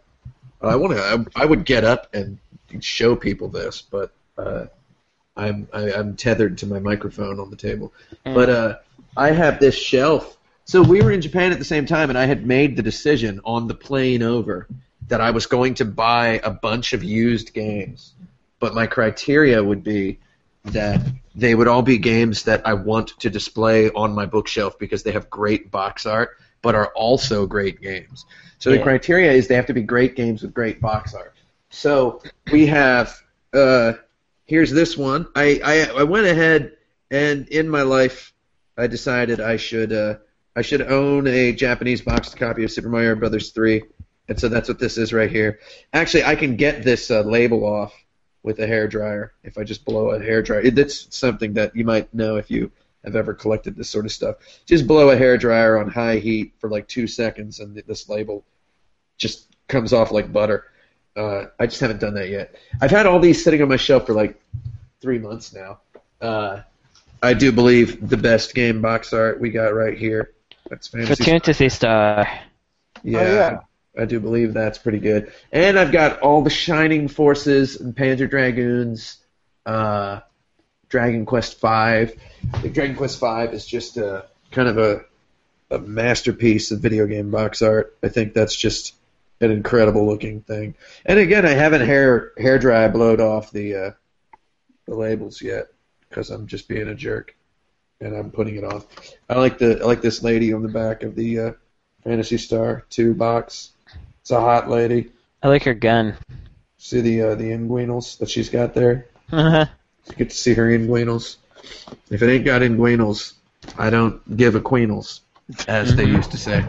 Speaker 1: I want to. I, I would get up and show people this, but uh, I'm I, I'm tethered to my microphone on the table.
Speaker 2: Mm.
Speaker 1: But uh, I have this shelf. So we were in Japan at the same time, and I had made the decision on the plane over that I was going to buy a bunch of used games. But my criteria would be that they would all be games that I want to display on my bookshelf because they have great box art, but are also great games. So the criteria is they have to be great games with great box art. So we have uh, here's this one. I, I I went ahead and in my life I decided I should uh, I should own a Japanese boxed copy of Super Mario Brothers 3, and so that's what this is right here. Actually, I can get this uh, label off with a hair dryer if I just blow a hair dryer. That's something that you might know if you have ever collected this sort of stuff. Just blow a hair dryer on high heat for like two seconds, and this label just comes off like butter. Uh, I just haven't done that yet. I've had all these sitting on my shelf for like three months now. Uh, I do believe the best game box art we got right here. That's fantasy.
Speaker 2: Phantasy Star.
Speaker 1: Yeah,
Speaker 3: Oh, yeah.
Speaker 1: I do believe that's pretty good. And I've got all the Shining Forces and Panzer Dragoons, uh, Dragon Quest Five. The Dragon Quest Five is just a kind of a a masterpiece of video game box art. I think that's just an incredible looking thing. And again, I haven't hair hair dry blowed off the uh, the labels yet because I'm just being a jerk and I'm putting it off. I like the I like this lady on the back of the uh, Phantasy Star Two box. It's a hot lady.
Speaker 2: I like her gun.
Speaker 1: See the uh, the inguinals that she's got there.
Speaker 2: yeah,
Speaker 1: You get to see her inguinals. If it ain't got inguinals, I don't give a queenals, as they used to say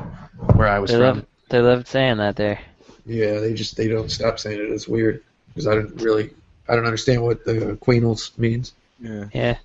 Speaker 1: where I was
Speaker 2: they
Speaker 1: from.
Speaker 2: love they loved saying that there.
Speaker 1: Yeah, they just they don't stop saying it. It's weird because I don't really I don't understand what the queenals means.
Speaker 3: yeah.
Speaker 2: Yeah.